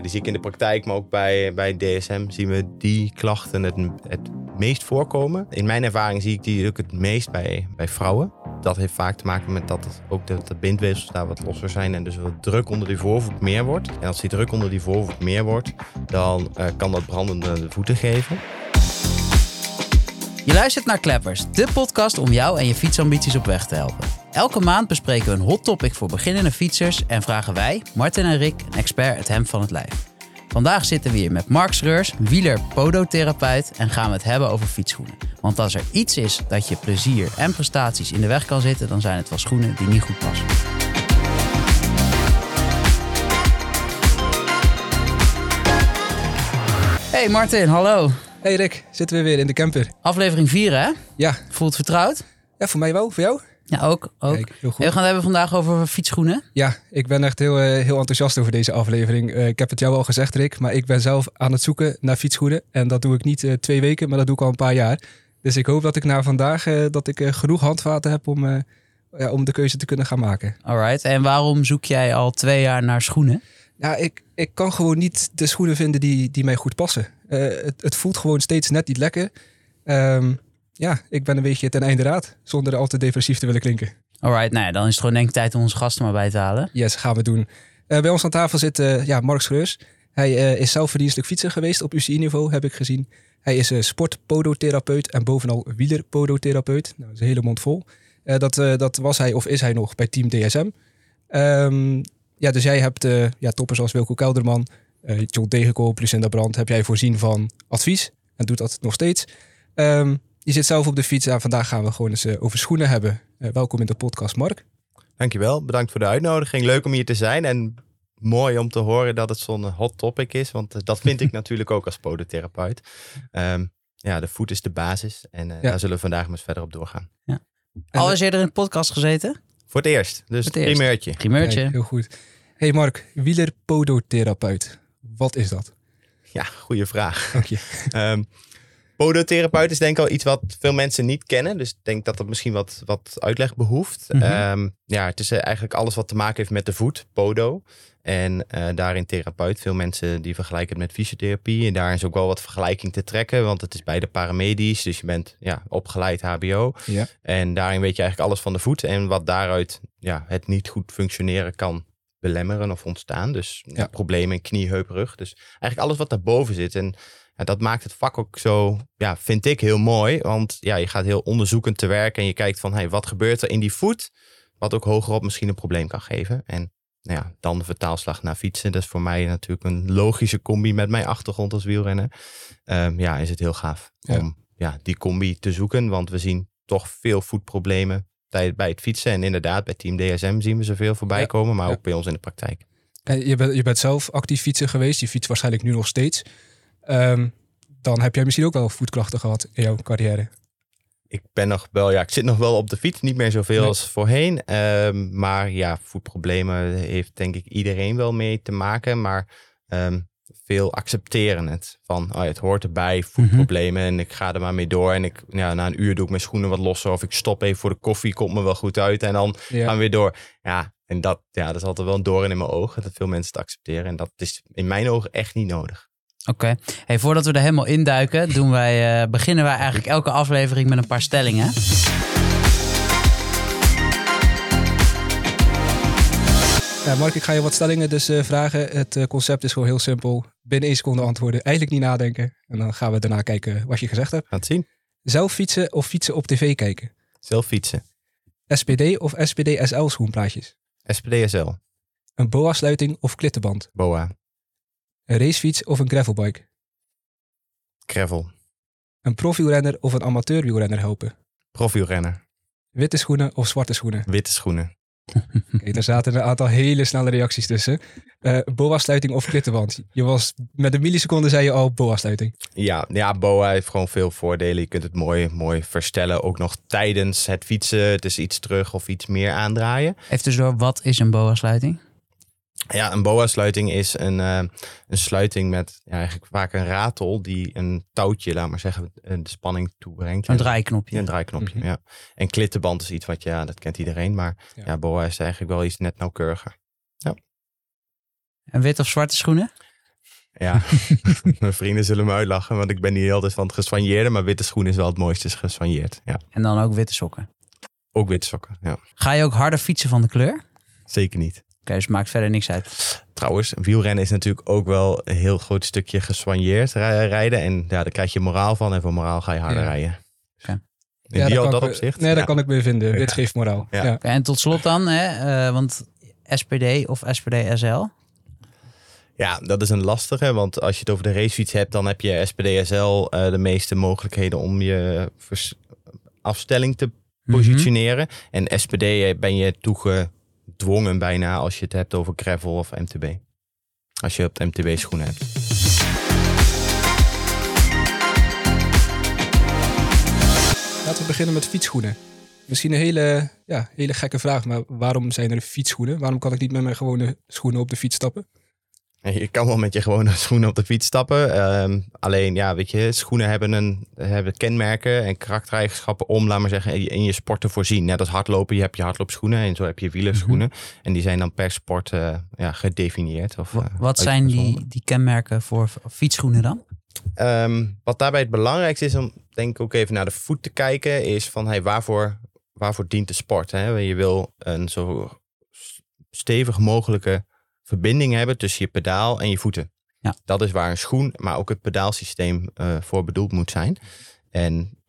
Die zie ik in de praktijk, maar ook bij, bij DSM zien we die klachten het, het meest voorkomen. In mijn ervaring zie ik die ook het meest bij, bij vrouwen. Dat heeft vaak te maken met dat het, ook de, de bindweefsels daar wat losser zijn en dus wat druk onder die voorvoet meer wordt. En als die druk onder die voorvoet meer wordt, dan uh, kan dat brandende voeten geven. Je luistert naar Kleppers, de podcast om jou en je fietsambities op weg te helpen. Elke maand bespreken we een hot topic voor beginnende fietsers en vragen wij, Martin en Rick, een expert het hemd van het lijf. Vandaag zitten we hier met Mark Schreurs, wieler podotherapeut en gaan we het hebben over fietsschoenen. Want als er iets is dat je plezier en prestaties in de weg kan zitten, dan zijn het wel schoenen die niet goed passen. Hey Martin, hallo. Hey Rick, zitten we weer in de camper. Aflevering 4 hè? Ja. Voelt vertrouwd? Ja, voor mij wel. Voor jou? Ja, ook. ook. Kijk, heel goed. We gaan het hebben vandaag over fietsschoenen. Ja, ik ben echt heel, eh, heel enthousiast over deze aflevering. Eh, ik heb het jou al gezegd, Rick, maar ik ben zelf aan het zoeken naar fietsschoenen. En dat doe ik niet eh, twee weken, maar dat doe ik al een paar jaar. Dus ik hoop dat ik na vandaag dat ik genoeg handvaten heb om, ja, om de keuze te kunnen gaan maken. Alright, en waarom zoek jij al twee jaar naar schoenen? Ja, ik, ik kan gewoon niet de schoenen vinden die, die mij goed passen. het, het voelt gewoon steeds net niet lekker. Ehm, ja, ik ben een beetje ten einde raad, zonder al te depressief te willen klinken. Alright, nou ja, dan is het gewoon denk ik tijd om onze gasten maar bij te halen. Yes, gaan we doen. Uh, bij ons aan tafel zit uh, ja, Mark Schreurs. Hij uh, is zelf verdienstelijk fietser geweest op UCI-niveau, heb ik gezien. Hij is sportpodotherapeut en bovenal wielerpodotherapeut. Nou, dat is een hele mond vol. dat, dat was hij of is hij nog bij Team DSM. Um, ehm, ja, dus jij hebt ja, toppers als Wilco Kelderman, John Degenkoop, Lucinda Brandt, heb jij voorzien van advies en doet dat nog steeds. Um, je zit zelf op de fiets en vandaag gaan we gewoon eens uh, over schoenen hebben. Uh, welkom in de podcast, Mark. Dankjewel, bedankt voor de uitnodiging. Leuk om hier te zijn en mooi om te horen dat het zo'n hot topic is. Want uh, dat vind ik natuurlijk ook als podotherapeut. Um, ja, de voet is de basis en ja. daar zullen we vandaag maar eens verder op doorgaan. Ja. Al is eerder in de podcast gezeten? Voor het eerst, dus het primeurtje. Primeurtje. Kijk, heel goed. Hey Mark, wielerpodotherapeut. Wat is dat? Ja, goede vraag. Dank je. um, Podotherapeut is denk ik al iets wat veel mensen niet kennen. Dus ik denk dat dat misschien wat, wat uitleg behoeft. Mm ja, het is eh, eigenlijk alles wat te maken heeft met de voet, podo. En uh, daarin therapeut. Veel mensen die vergelijken het met fysiotherapie. En daar is ook wel wat vergelijking te trekken. Want het is beide paramedisch. Dus je bent ja, opgeleid HBO. Ja. En daarin weet je eigenlijk alles van de voet. En wat daaruit ja, het niet goed functioneren kan belemmeren of ontstaan. Dus ja. problemen in knie, heup, rug. Dus eigenlijk alles wat daarboven zit. En ja, dat maakt het vak ook zo, ja, vind ik heel mooi. Want ja, je gaat heel onderzoekend te werk en je kijkt van, hey, wat gebeurt er in die voet? Wat ook hogerop misschien een probleem kan geven. En nou ja, dan de vertaalslag naar fietsen. Dat is voor mij natuurlijk een logische combi met mijn achtergrond als wielrenner. Um, ja, is het heel gaaf om ja, die combi te zoeken. Want we zien toch veel voetproblemen bij het fietsen. En inderdaad, bij Team DSM zien we zoveel voorbij komen, maar ook bij ons in de praktijk. En je, bent, je bent zelf actief fietsen geweest. Je fietst waarschijnlijk nu nog steeds. Um, dan heb jij misschien ook wel voetklachten gehad in jouw carrière. Ik ben nog wel, ja, ik zit nog wel op de fiets, niet meer zoveel nee. als voorheen. Um, maar ja, voetproblemen heeft denk ik iedereen wel mee te maken. Maar um, veel accepteren het. Van, oh ja, het hoort erbij, voetproblemen. En ik ga er maar mee door. En ik, ja, na een uur doe ik mijn schoenen wat losser. Of ik stop even voor de koffie, komt me wel goed uit. En dan ja. gaan we weer door. Ja, en dat, ja, dat is altijd wel een doorn in mijn ogen. Dat veel mensen het accepteren. En dat is in mijn ogen echt niet nodig. Oké. Hey, voordat we er helemaal induiken, doen wij, uh, beginnen wij eigenlijk elke aflevering met een paar stellingen. Ja, Mark, ik ga je wat stellingen dus uh, vragen. Het uh, concept is gewoon heel simpel. Binnen één seconde antwoorden. Eigenlijk niet nadenken. En dan gaan we daarna kijken wat je gezegd hebt. Gaan het zien. Zelf fietsen of fietsen op tv kijken? Zelf fietsen. SPD of SPD SL schoenplaatjes? SPD SL. Een boa-sluiting of klittenband? Boa. Een racefiets of een gravelbike? Gravel. Een profielrenner of een amateurwielrenner helpen? Profielrenner. Witte schoenen of zwarte schoenen? Witte schoenen. Okay, er zaten een aantal hele snelle reacties tussen. Uh, boa-sluiting of klittenband? Je was, met een milliseconde zei je al boa-sluiting. Ja, ja, boa heeft gewoon veel voordelen. Je kunt het mooi, mooi verstellen. Ook nog tijdens het fietsen. Het is iets terug of iets meer aandraaien. Even dus door, wat is een boa-sluiting? Ja, een boa-sluiting is een, uh, een sluiting met ja, eigenlijk vaak een ratel die een touwtje, laat maar zeggen, de spanning toebrengt. Een draaiknopje. een draaiknopje, mm -hmm. ja. En klittenband is iets wat, ja, dat kent iedereen, maar ja. ja, boa is eigenlijk wel iets net nauwkeuriger. Ja. En wit of zwarte schoenen? Ja, mijn vrienden zullen me uitlachen, want ik ben niet altijd van het geswanjeerde, maar witte schoenen is wel het mooiste geswanjeerd. Ja, En dan ook witte sokken. ook witte sokken. Ja, Ga je ook harder fietsen van de kleur? Zeker niet. Dus maakt verder niks uit. Trouwens, wielrennen is natuurlijk ook wel een heel groot stukje geswanjeerd ri- rijden. En ja, daar krijg je moraal van en voor moraal ga je harder Ja. rijden. In Ja, die dat ik- opzicht? Nee, ja. kan ik mee vinden. Ja. geeft moraal. Ja. Ja. Oké, en tot slot dan, hè, eh, want SPD of SPD SL? Ja, dat is een lastige, want als je het over de racefiets hebt, dan heb je SPD-SL eh, de meeste mogelijkheden om je afstelling te Mhm. positioneren. En SPD ben je toegedwongen bijna als je het hebt over gravel of MTB. Als je op de MTB schoenen hebt. Laten we beginnen met fietsschoenen. Misschien een hele, ja, hele gekke vraag, maar waarom zijn er fietsschoenen? Waarom kan ik niet met mijn gewone schoenen op de fiets stappen? Je kan wel met je gewone schoenen op de fiets stappen. Ehm, alleen, ja, weet je, schoenen hebben, een, hebben kenmerken en karaktereigenschappen om, laat maar zeggen, in je- sport te voorzien. Net als hardlopen, je hebt je hardloopschoenen en zo heb je wielerschoenen. En die zijn dan per sport eh, ja, gedefinieerd. Of, eh, Wat zijn die, die kenmerken voor fietsschoenen dan? Ehm, wat daarbij het belangrijkste is om denk ik ook even naar de voet te kijken, is van hey, waarvoor, waarvoor dient de sport? Hè? Je wil een zo stevig mogelijke verbinding hebben tussen je pedaal en je voeten. Ja. Dat is waar een schoen, maar ook het pedaalsysteem eh, voor bedoeld moet zijn. En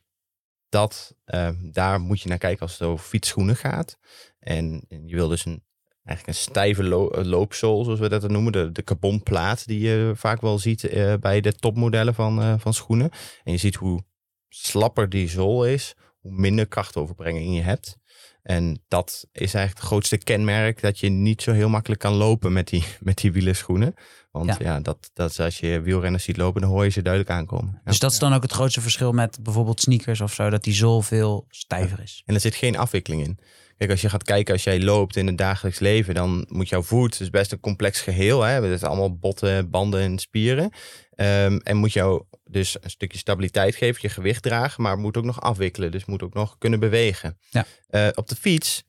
dat, ehm, daar moet je naar kijken als het over fietsschoenen gaat. En, en je wil dus een, eigenlijk een stijve lo- eh, loopzool, zoals we dat noemen. De, de carbonplaat die je vaak wel ziet eh, bij de topmodellen van, eh, van schoenen. En je ziet hoe slapper die zool is, hoe minder krachtoverbrenging je hebt. En dat is eigenlijk het grootste kenmerk dat je niet zo heel makkelijk kan lopen met die, met die wielerschoenen. Want Ja. ja, dat, dat is als je wielrenners ziet lopen, dan hoor je ze duidelijk aankomen. Ja. Dus dat is dan ook het grootste verschil met bijvoorbeeld sneakers of zo, dat die zool veel stijver is. En er zit geen afwikkeling in. Kijk, als je gaat kijken, als jij loopt in het dagelijks leven, dan moet jouw voet, het is best een complex geheel. Hè? Het is allemaal botten, banden en spieren. Ehm, en moet jou dus een stukje stabiliteit geven, je gewicht dragen, maar moet ook nog afwikkelen. Dus moet ook nog kunnen bewegen. Ja. Eh, op de fiets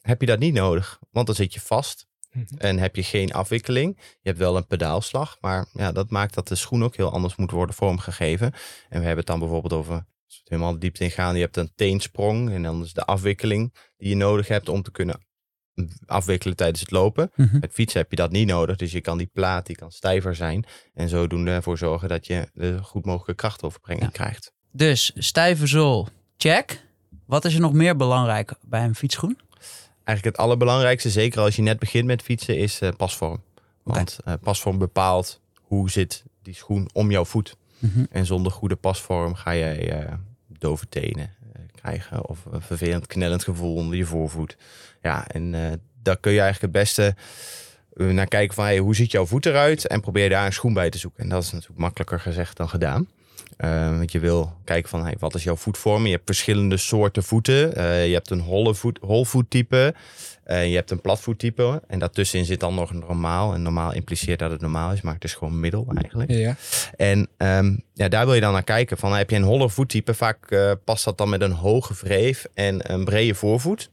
heb je dat niet nodig, want dan zit je vast. Mhm. En heb je geen afwikkeling. Je hebt wel een pedaalslag, maar ja, dat maakt dat de schoen ook heel anders moet worden vormgegeven. En we hebben het dan bijvoorbeeld over, als we het helemaal de diepte in gaan, je hebt een teensprong en dan is de afwikkeling die je nodig hebt om te kunnen afwikkelen tijdens het lopen. Mhm. Met fietsen heb je dat niet nodig, dus je kan die plaat, die kan stijver zijn en zodoende ervoor zorgen dat je de goed mogelijke krachtoverbrenging Ja. krijgt. Dus stijve zool, check. Wat is er nog meer belangrijk bij een fietsschoen? Eigenlijk het allerbelangrijkste, zeker als je net begint met fietsen, is eh, pasvorm. Want eh, pasvorm bepaalt hoe zit die schoen om jouw voet. Mhm. En zonder goede pasvorm ga jij eh, dove tenen eh, krijgen of een vervelend knellend gevoel onder je voorvoet. Ja, en eh, daar kun je eigenlijk het beste naar kijken van hey, hoe ziet jouw voet eruit en probeer daar een schoen bij te zoeken. En dat is natuurlijk makkelijker gezegd dan gedaan. Eh, want je wil kijken van hey, wat is jouw voetvorm. Je hebt verschillende soorten voeten. Eh, je hebt een holle voet, holvoettype. Eh, je hebt een platvoettype. En daartussenin zit dan nog een normaal. En normaal impliceert dat het normaal is, maar het is gewoon middel eigenlijk. Ja. En ehm, ja, daar wil je dan naar kijken. Van, heb je een holle voettype, vaak eh, past dat dan met een hoge wreef en een brede voorvoet.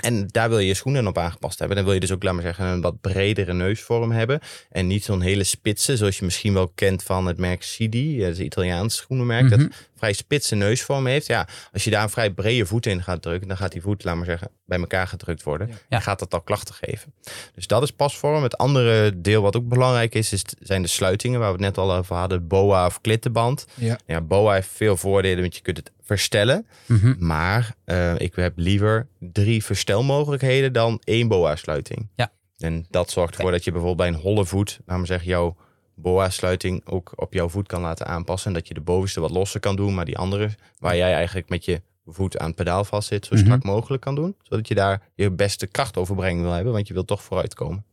En daar wil je je schoenen op aangepast hebben. Dan wil je dus ook, laat maar zeggen, een wat bredere neusvorm hebben. En niet zo'n hele spitse, zoals je misschien wel kent van het merk Sidi. Dat is een Italiaans schoenenmerk. Mhm. Dat vrij spitse neusvorm heeft. Ja, als je daar een vrij brede voet in gaat drukken, dan gaat die voet, laat maar zeggen, bij elkaar gedrukt worden. Ja. En gaat dat al klachten geven. Dus dat is pasvorm. Het andere deel wat ook belangrijk is, is zijn de sluitingen, waar we het net al over hadden. Boa of klittenband. Ja. Ja, boa heeft veel voordelen, want je kunt het verstellen. Mhm. Maar eh, ik heb liever drie verstelmogelijkheden dan één boa-sluiting. Ja. En dat zorgt ervoor dat je bijvoorbeeld bij een holle voet, laat maar zeggen, jouw boa-sluiting ook op jouw voet kan laten aanpassen. En dat je de bovenste wat losser kan doen, maar die andere, waar jij eigenlijk met je voet aan het pedaal vast zit, zo Mhm. strak mogelijk kan doen. Zodat je daar je beste krachtoverbrenging wil hebben, want je wilt toch vooruitkomen.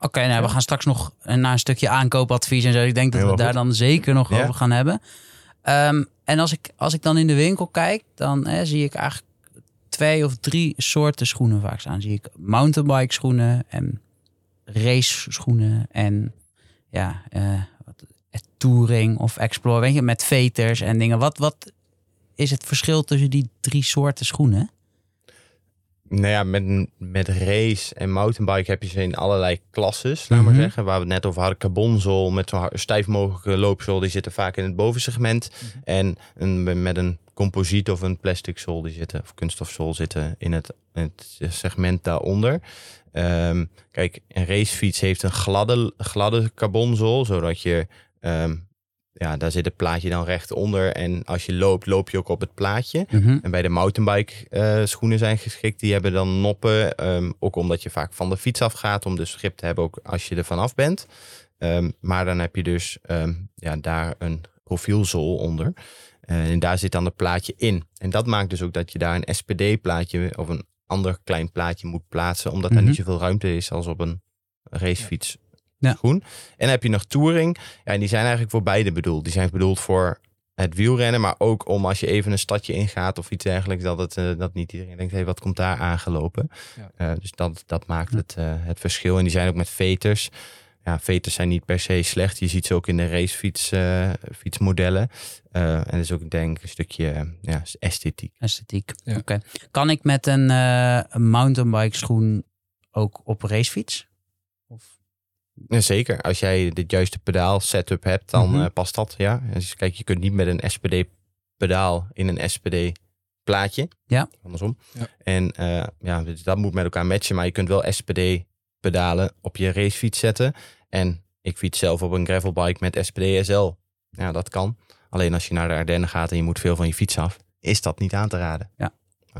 Oké, nou, we gaan straks nog naar een stukje aankoopadvies en zo. Ik denk dat we daar goed. dan zeker nog Ja. over gaan hebben. Ehm, en als ik, als ik dan in de winkel kijk, dan hè, zie ik eigenlijk twee of drie soorten schoenen vaak staan. Zie ik mountainbike schoenen en race schoenen en ja, eh, eh, touring of explore, weet je, met veters en dingen. Wat, wat is het verschil tussen die drie soorten schoenen? Nou ja, met, met race en mountainbike heb je ze in allerlei klasses, laat maar Mhm. zeggen. Waar we het net over hadden, carbonzool met zo'n stijf mogelijke loopzool, die zitten vaak in het bovensegment. En een, met een composiet of een plastic zool, die zitten, of kunststofzool zitten in het, het segment daaronder. Ehm, kijk, een racefiets heeft een gladde, gladde carbonzool, zodat je, ehm, ja, daar zit het plaatje dan recht onder. En als je loopt, loop je ook op het plaatje. Mhm. En bij de mountainbike eh, schoenen zijn geschikt. Die hebben dan noppen. ehm, ook omdat je vaak van de fiets afgaat. Om dus grip te hebben ook als je er vanaf bent. Maar dan heb je dus ja, daar een profielzool onder. Eh, en daar zit dan het plaatje in. En dat maakt dus ook dat je daar een SPD-plaatje of een ander klein plaatje moet plaatsen. Omdat Mhm. er niet zoveel ruimte is als op een racefiets Ja. schoen. En dan heb je nog touring. Ja, en die zijn eigenlijk voor beide bedoeld. Die zijn bedoeld voor het wielrennen, maar ook om als je even een stadje ingaat of iets dergelijks, dat, het, eh, dat niet iedereen denkt, hé, wat komt daar aangelopen? Ja. Eh, dus dat, dat maakt het, eh, het verschil. En die zijn ook met veters. Ja, veters zijn niet per se slecht. Je ziet ze ook in de racefiets eh, fietsmodellen. Eh, en dat is ook denk ik een stukje ja, esthetiek. Esthetiek. Ja. Oké. Kan ik met een, eh, een mountainbike schoen ook op racefiets? Of... Ja, zeker. Als jij de juiste pedaal setup hebt, dan Mhm. past dat. Ja. Dus kijk, je kunt niet met een SPD pedaal in een SPD plaatje. Ja. Andersom. Ja. En eh, ja, dus dat moet met elkaar matchen. Maar je kunt wel SPD pedalen op je racefiets zetten. En ik fiets zelf op een gravelbike met SPD SL. Ja, dat kan. Alleen als je naar de Ardennen gaat en je moet veel van je fiets af, is dat niet aan te raden.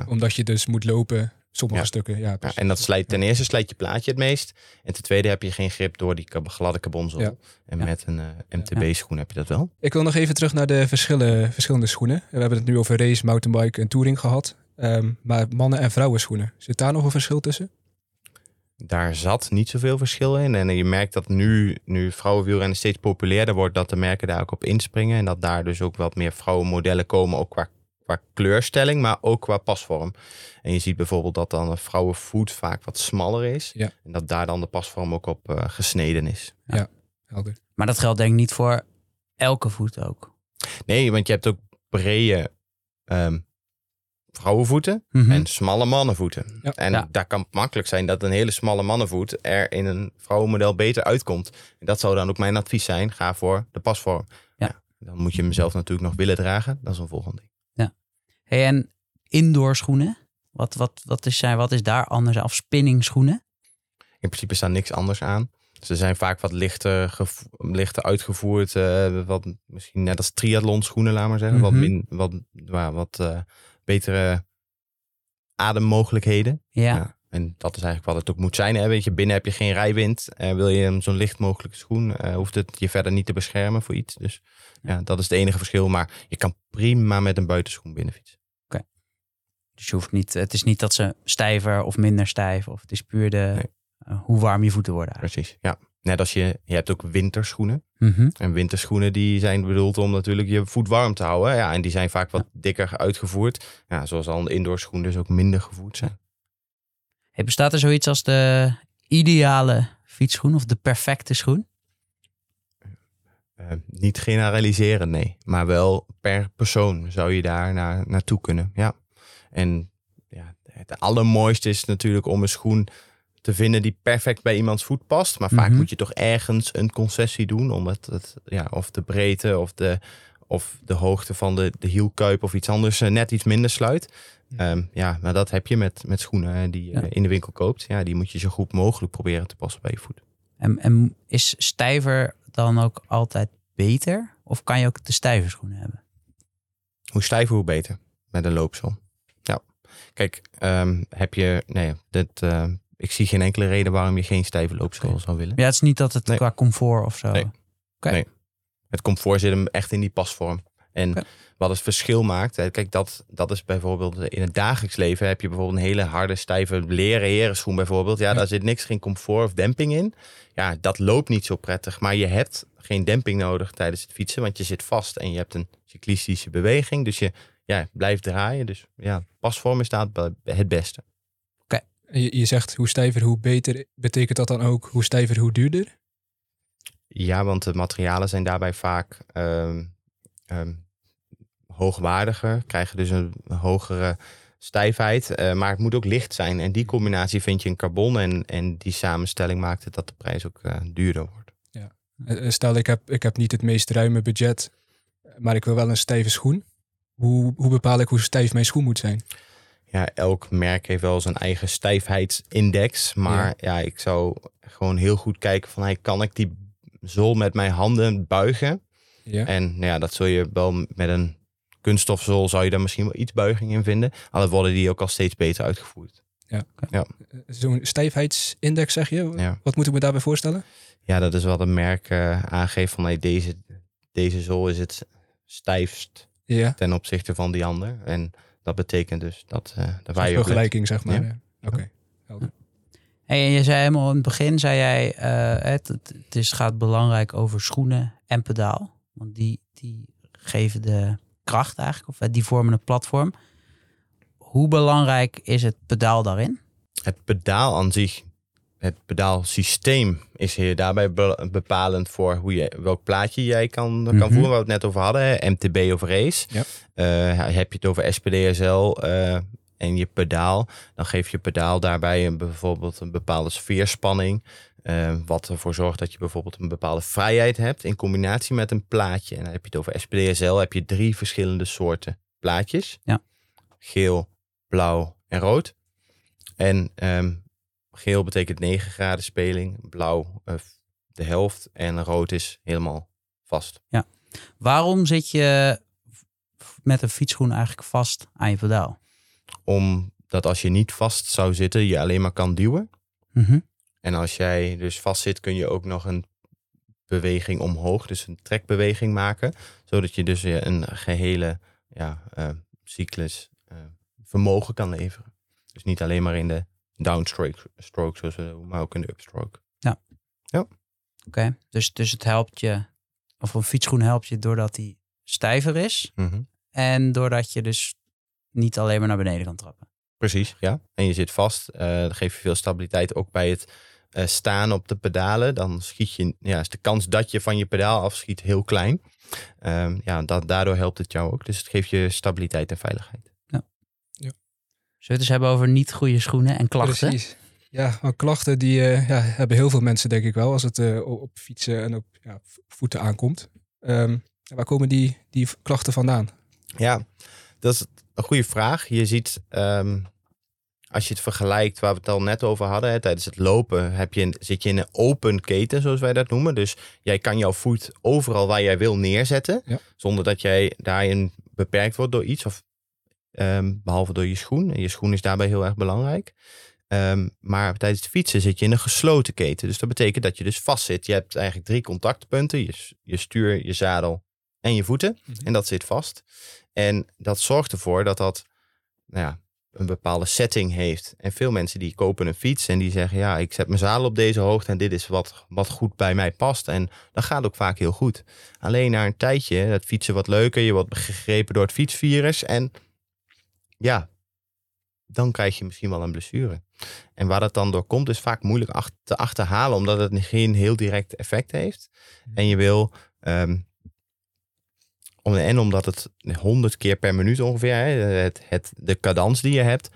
Omdat je dus moet lopen, sommige Ja. stukken. Ja, Ja, en dat slijt ten eerste slijt je plaatje het meest. En ten tweede heb je geen grip door die gladde carbonzool. Ja. En Ja. met een eh, MTB-schoen heb je dat wel. Ik wil nog even terug naar de verschillen, verschillende schoenen. We hebben het nu over race, mountainbike en touring gehad. Ehm, maar mannen- en vrouwen schoenen. Zit daar nog een verschil tussen? Daar zat niet zoveel verschil in. En je merkt dat nu, nu vrouwenwielrennen steeds populairder wordt, dat de merken daar ook op inspringen. En dat daar dus ook wat meer vrouwenmodellen komen, ook qua, qua kleurstelling, maar ook qua pasvorm. En je ziet bijvoorbeeld dat dan een vrouwenvoet vaak wat smaller is. Ja. En dat daar dan de pasvorm ook op eh, gesneden is. Helder. Maar dat geldt denk ik niet voor elke voet ook. Nee, want je hebt ook brede ehm, vrouwenvoeten Mhm. en smalle mannenvoeten. Ja. En Ja. daar kan het makkelijk zijn dat een hele smalle mannenvoet er in een vrouwenmodel beter uitkomt. En dat zou dan ook mijn advies zijn. Ga voor de pasvorm. Ja. dan moet je hem zelf natuurlijk nog willen dragen. Dat is een volgende ding. Hey, en indoor schoenen? Wat, wat, wat, is, wat is daar anders aan? Of spinning schoenen? In principe staat niks anders aan. Ze zijn vaak wat lichter, lichter uitgevoerd. eh, wat, misschien net als triathlon schoenen, laat maar zeggen. Mhm. Wat, min, wat, waar wat eh, betere ademmogelijkheden. Ja. Ja. En dat is eigenlijk wat het ook moet zijn. Hè? Weet je, binnen heb je geen rijwind. Eh, wil je zo'n licht mogelijke schoen, eh, hoeft het je verder niet te beschermen voor iets. Dus ja, dat is het enige verschil. Maar je kan prima met een buitenschoen binnenfietsen. Dus je hoeft niet, het is niet dat ze stijver of minder stijf. Of het is puur de, Nee. eh, hoe warm je voeten worden. eigenlijk. Precies, ja. Net als je, je hebt ook winterschoenen. Mhm. En winterschoenen die zijn bedoeld om natuurlijk je voet warm te houden. Ja, en die zijn vaak wat dikker uitgevoerd. Ja, zoals al een indoorschoen dus ook minder gevoerd zijn. Hey, bestaat er zoiets als de ideale fietsschoen of de perfecte schoen? Eh, niet generaliseren, nee. Maar wel per persoon zou je daar naar, naartoe kunnen. Ja. En ja, het allermooiste is natuurlijk om een schoen te vinden die perfect bij iemands voet past. Maar vaak Mhm. moet je toch ergens een concessie doen. Omdat het, ja, of de breedte of de, of de hoogte van de, de hielkuip of iets anders eh, net iets minder sluit. Ehm, ja, maar dat heb je met, met schoenen die je Ja. in de winkel koopt. Ja, die moet je zo goed mogelijk proberen te passen bij je voet. En, en is stijver dan ook altijd beter? Of kan je ook de stijve schoenen hebben? Hoe stijver, hoe beter. Met een loopsel. Ja. Kijk, ehm, heb je... Nee, dit, eh, ik zie geen enkele reden waarom je geen stijve loopschool zou willen. Ja, het is niet dat het Nee. qua comfort of zo. Nee. Nee. Het comfort zit hem echt in die pasvorm. En wat het verschil maakt... Kijk, dat, dat is bijvoorbeeld... In het dagelijks leven heb je bijvoorbeeld een hele harde, stijve leren herenschoen bijvoorbeeld. Ja, Ja. daar zit niks, geen comfort of demping in. Ja, dat loopt niet zo prettig. Maar je hebt geen demping nodig tijdens het fietsen. Want je zit vast en je hebt een cyclistische beweging. Dus je ja, blijft draaien. Dus ja, pasvorm is daar het beste. Je, je zegt hoe stijver, hoe beter. Betekent dat dan ook hoe stijver, hoe duurder? Ja, want de materialen zijn daarbij vaak ehm, ehm, hoogwaardiger. Krijgen dus een hogere stijfheid. eh, maar het moet ook licht zijn. En die combinatie vind je in carbon. En, en die samenstelling maakt het dat de prijs ook eh, duurder wordt. Eh, Stel, ik heb, ik heb niet het meest ruime budget, maar ik wil wel een stijve schoen. Hoe, hoe bepaal ik hoe stijf mijn schoen moet zijn? Ja, elk merk heeft wel zijn eigen stijfheidsindex. Maar ja. ik zou gewoon heel goed kijken van... Hey, kan ik die zool met mijn handen buigen? Ja. En nou ja, dat zul je wel met een kunststofzool... zou je daar misschien wel iets buiging in vinden. Al worden die ook al steeds beter uitgevoerd. Zo'n stijfheidsindex zeg je? Ja. Wat moet ik me daarbij voorstellen? Ja, dat is wat een merk eh, aangeeft van... Hey, deze, deze zool is het stijfst Ja, ten opzichte van die ander. En dat betekent dus dat, uh, dat wij een vergelijking zeg maar. Ja. Ja. Oké. Hey, en je zei helemaal in het begin, zei jij, eh, het, het is, gaat belangrijk over schoenen en pedaal. Want die, die geven de kracht eigenlijk, of eh, die vormen het platform. Hoe belangrijk is het pedaal daarin? Het pedaal aan zich, het pedaalsysteem is hier daarbij be- bepalend voor hoe je, welk plaatje jij kan, kan Mhm. voeren. Waar we het net over hadden, hè, MTB of race. Ja. Eh, heb je het over SPDSL eh, en je pedaal, dan geef je pedaal daarbij een, bijvoorbeeld een bepaalde sfeerspanning. eh, wat ervoor zorgt dat je bijvoorbeeld een bepaalde vrijheid hebt in combinatie met een plaatje. En dan heb je het over SPDSL, heb je drie verschillende soorten plaatjes. Ja. Geel, blauw en rood. En ehm, geel betekent 9 graden speling, blauw eh, de helft en rood is helemaal vast. Waarom zit je met een fietsschoen eigenlijk vast aan je pedaal? Omdat als je niet vast zou zitten, je alleen maar kan duwen. Mhm. En als jij dus vast zit, kun je ook nog een beweging omhoog, dus een trekbeweging maken. Zodat je dus weer een gehele ja, eh, cyclus eh, vermogen kan leveren. Dus niet alleen maar in de downstroke, stroke, zoals we dat noemen, maar ook in de upstroke. Oké, dus, dus het helpt je, of een fietsschoen helpt je doordat die stijver is. Mhm. En doordat je dus niet alleen maar naar beneden kan trappen. Precies, ja. En je zit vast. eh dan geef je veel stabiliteit ook bij het eh, staan op de pedalen. Dan schiet je, ja, is de kans dat je van je pedaal afschiet heel klein. Ehm, ja, dat, daardoor helpt het jou ook. Dus het geeft je stabiliteit en veiligheid. Zullen we het eens hebben over niet goede schoenen en klachten? Precies. Ja, maar klachten die eh, ja, hebben heel veel mensen denk ik wel als het eh, op fietsen en op ja, voeten aankomt. Ehm, waar komen die, die klachten vandaan? Ja, dat is een goede vraag. Je ziet, ehm, als je het vergelijkt waar we het al net over hadden, hè, tijdens het lopen heb je zit je in een open keten, zoals wij dat noemen. Dus jij kan jouw voet overal waar jij wil neerzetten, Ja. zonder dat jij daarin beperkt wordt door iets, of, ehm, behalve door je schoen. En je schoen is daarbij heel erg belangrijk. Ehm, maar tijdens het fietsen zit je in een gesloten keten. Dus dat betekent dat je dus vast zit. Je hebt eigenlijk drie contactpunten. Je, je stuur, je zadel en je voeten. Mhm. En dat zit vast. En dat zorgt ervoor dat dat nou ja, een bepaalde setting heeft. En veel mensen die kopen een fiets en die zeggen... ja, ik zet mijn zadel op deze hoogte en dit is wat, wat goed bij mij past. En dat gaat ook vaak heel goed. Alleen na een tijdje, het fietsen wat leuker. Je wordt gegrepen door het fietsvirus. En ja, dan krijg je misschien wel een blessure. En waar dat dan door komt, is vaak moeilijk ach- te achterhalen, omdat het geen heel direct effect heeft. En je wil, ehm, om, en omdat het 100 keer per minuut ongeveer, hè, het, het, de cadans die je hebt,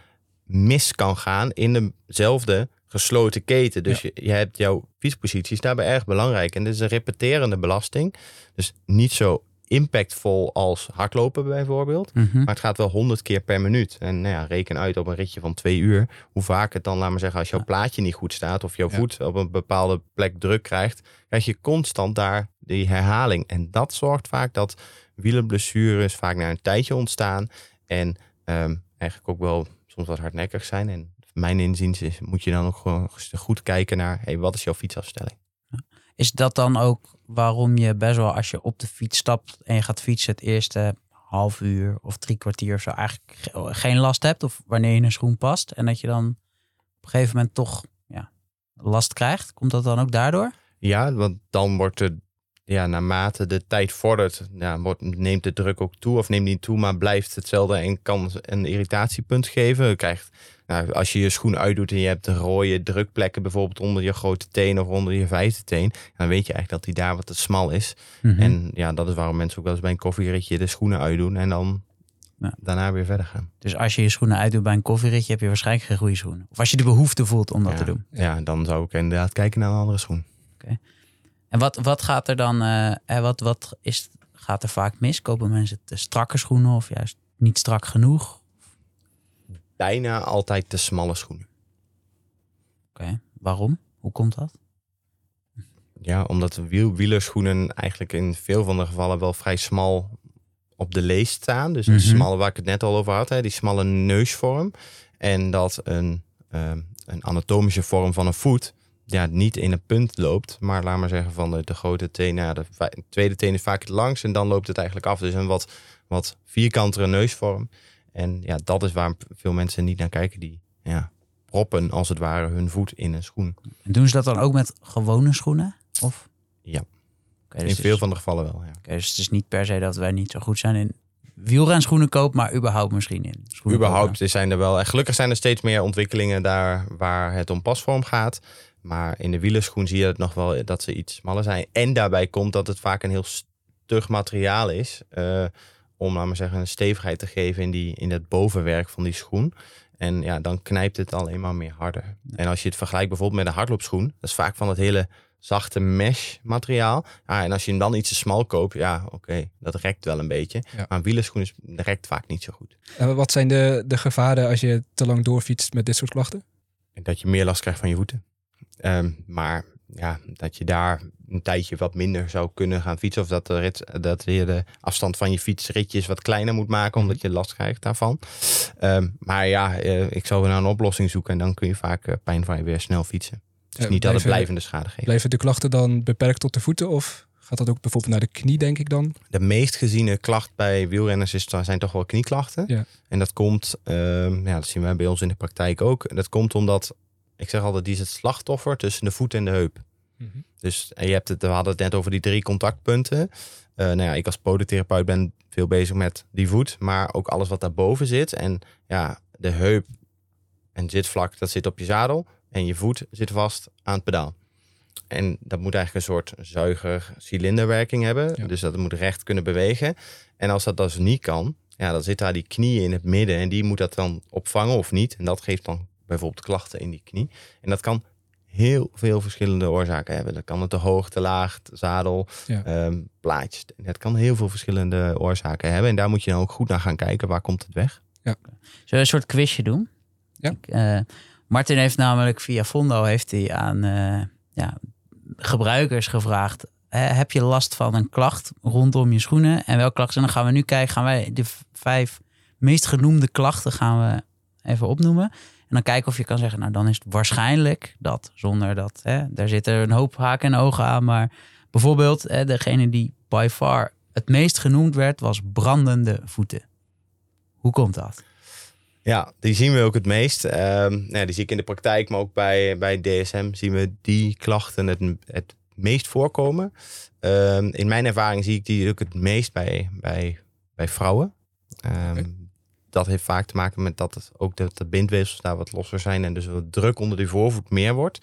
mis kan gaan in dezelfde gesloten keten. Dus je, je hebt jouw fietspositie is daarbij erg belangrijk. En dit is een repeterende belasting. Dus niet zo impactvol als hardlopen bijvoorbeeld. Mhm. Maar het gaat wel 100 keer per minuut. En nou ja, reken uit op een ritje van twee uur. Hoe vaak het dan, laat maar zeggen, als jouw Ja. plaatje niet goed staat. of jouw Ja. voet op een bepaalde plek druk krijgt. krijg je constant daar die herhaling. En dat zorgt vaak dat wielerblessures vaak na een tijdje ontstaan. En ehm, eigenlijk ook wel soms wat hardnekkig zijn. En mijn inziens is, moet je dan ook gewoon goed kijken naar. Hey, wat is jouw fietsafstelling? Is dat dan ook waarom je best wel als je op de fiets stapt en je gaat fietsen het eerste half uur of drie kwartier of zo eigenlijk ge- geen last hebt of wanneer je een schoen past en dat je dan op een gegeven moment toch ja, last krijgt? Komt dat dan ook daardoor? Ja, want dan wordt er, ja, naarmate de tijd vordert, ja, wordt, neemt de druk ook toe. Of neemt niet toe, maar blijft hetzelfde en kan een irritatiepunt geven. Je krijgt, nou, als je je schoen uitdoet en je hebt rode drukplekken bijvoorbeeld onder je grote teen of onder je vijfde teen, dan weet je eigenlijk dat die daar wat te smal is. Mhm. En ja, dat is waarom mensen ook wel eens bij een koffieritje de schoenen uitdoen en dan Ja. daarna weer verder gaan. Dus als je je schoenen uitdoet bij een koffieritje, heb je waarschijnlijk geen goede schoenen. Of als je de behoefte voelt om dat ja. te doen. Ja, dan zou ik inderdaad kijken naar een andere schoen. En wat, wat gaat er dan, eh, wat, wat is, gaat er vaak mis? Kopen mensen te strakke schoenen of juist niet strak genoeg? Bijna altijd te smalle schoenen. Oké, waarom? Hoe komt dat? Ja, omdat wiel, wielerschoenen eigenlijk in veel van de gevallen wel vrij smal op de lees staan. Dus een Mhm. smalle, waar ik het net al over had, hè, die smalle neusvorm. En dat een, ehm, een anatomische vorm van een voet ja, niet in een punt loopt. Maar laat maar zeggen van de, de grote teen, ja, de tweede teen is vaak het langs en dan loopt het eigenlijk af. Dus een wat, wat vierkantere neusvorm. En ja, dat is waar veel mensen niet naar kijken. Die ja, proppen als het ware hun voet in een schoen. En doen ze dat dan ook met gewone schoenen? Of? Ja. Dus in veel is- van de gevallen wel, ja. oké, dus het is niet per se dat wij niet zo goed zijn in wielrenschoenen koop, maar überhaupt misschien in schoenen Überhaupt kopen. zijn er wel. En gelukkig zijn er steeds meer ontwikkelingen daar waar het om pasvorm gaat. Maar in de wielerschoen zie je het nog wel dat ze iets smaller zijn. En daarbij komt dat het vaak een heel stug materiaal is. eh, om, laten we zeggen, een stevigheid te geven in, die, in het bovenwerk van die schoen. En ja, dan knijpt het alleen maar meer harder. En als je het vergelijkt bijvoorbeeld met een hardloopschoen, dat is vaak van het hele zachte mesh materiaal. Ja, en als je hem dan iets te smal koopt, ja, oké, dat rekt wel een beetje. Ja. Maar een wielerschoen is, rekt vaak niet zo goed. En wat zijn de, de gevaren als je te lang doorfietst met dit soort klachten? En dat je meer last krijgt van je voeten. Ehm, maar ja, dat je daar een tijdje wat minder zou kunnen gaan fietsen. Of dat, de rit, dat je de afstand van je fietsritjes wat kleiner moet maken. Omdat je last krijgt daarvan. Ehm, maar ja, eh, ik zou naar een oplossing zoeken. En dan kun je vaak eh, pijnvrij weer snel fietsen. Dus niet dat het blijven- blijvende schade geeft. Blijven de klachten dan beperkt tot de voeten? Of gaat dat ook bijvoorbeeld naar de knie, denk ik dan? De meest geziene klacht bij wielrenners is, zijn toch wel knieklachten. Ja. En dat komt, ehm, ja, dat zien wij bij ons in de praktijk ook. En dat komt omdat, ik zeg altijd, die is het slachtoffer tussen de voet en de heup. Dus en je hebt het, we hadden het net over die drie contactpunten. Eh, nou ja, ik als podotherapeut ben veel bezig met die voet, maar ook alles wat daarboven zit. En ja, de heup en zitvlak, dat zit op je zadel. En je voet zit vast aan het pedaal. En dat moet eigenlijk een soort zuiger cilinderwerking hebben. Ja. Dus dat moet recht kunnen bewegen. En als dat dus niet kan, ja, dan zit daar die knie in het midden. En die moet dat dan opvangen of niet. En dat geeft dan bijvoorbeeld klachten in die knie. En dat kan heel veel verschillende oorzaken hebben. Dat kan het te hoog, te laag, te zadel, Ja. ehm, plaatjes. Het kan heel veel verschillende oorzaken hebben. En daar moet je dan ook goed naar gaan kijken. Waar komt het weg? Zullen we een soort quizje doen? Ja. Ik, eh, Martin heeft namelijk via Fondo heeft hij aan eh, ja, gebruikers gevraagd. heb je last van een klacht rondom je schoenen? En welke klachten? En dan gaan we nu kijken, gaan wij de vijf meest genoemde klachten gaan we even opnoemen. En dan kijken of je kan zeggen, nou dan is het waarschijnlijk dat. Zonder dat, hè, daar zitten een hoop haken en ogen aan. Maar bijvoorbeeld, hè, degene die by far het meest genoemd werd, was brandende voeten. Hoe komt dat? Ja, die zien we ook het meest. Ehm, nou, ja, die zie ik in de praktijk, maar ook bij, bij DSM zien we die klachten het, het meest voorkomen. Ehm, in mijn ervaring zie ik die ook het meest bij, bij, bij vrouwen. Ehm. Dat heeft vaak te maken met dat het ook dat de bindweefsels daar wat losser zijn en dus wat druk onder die voorvoet meer wordt.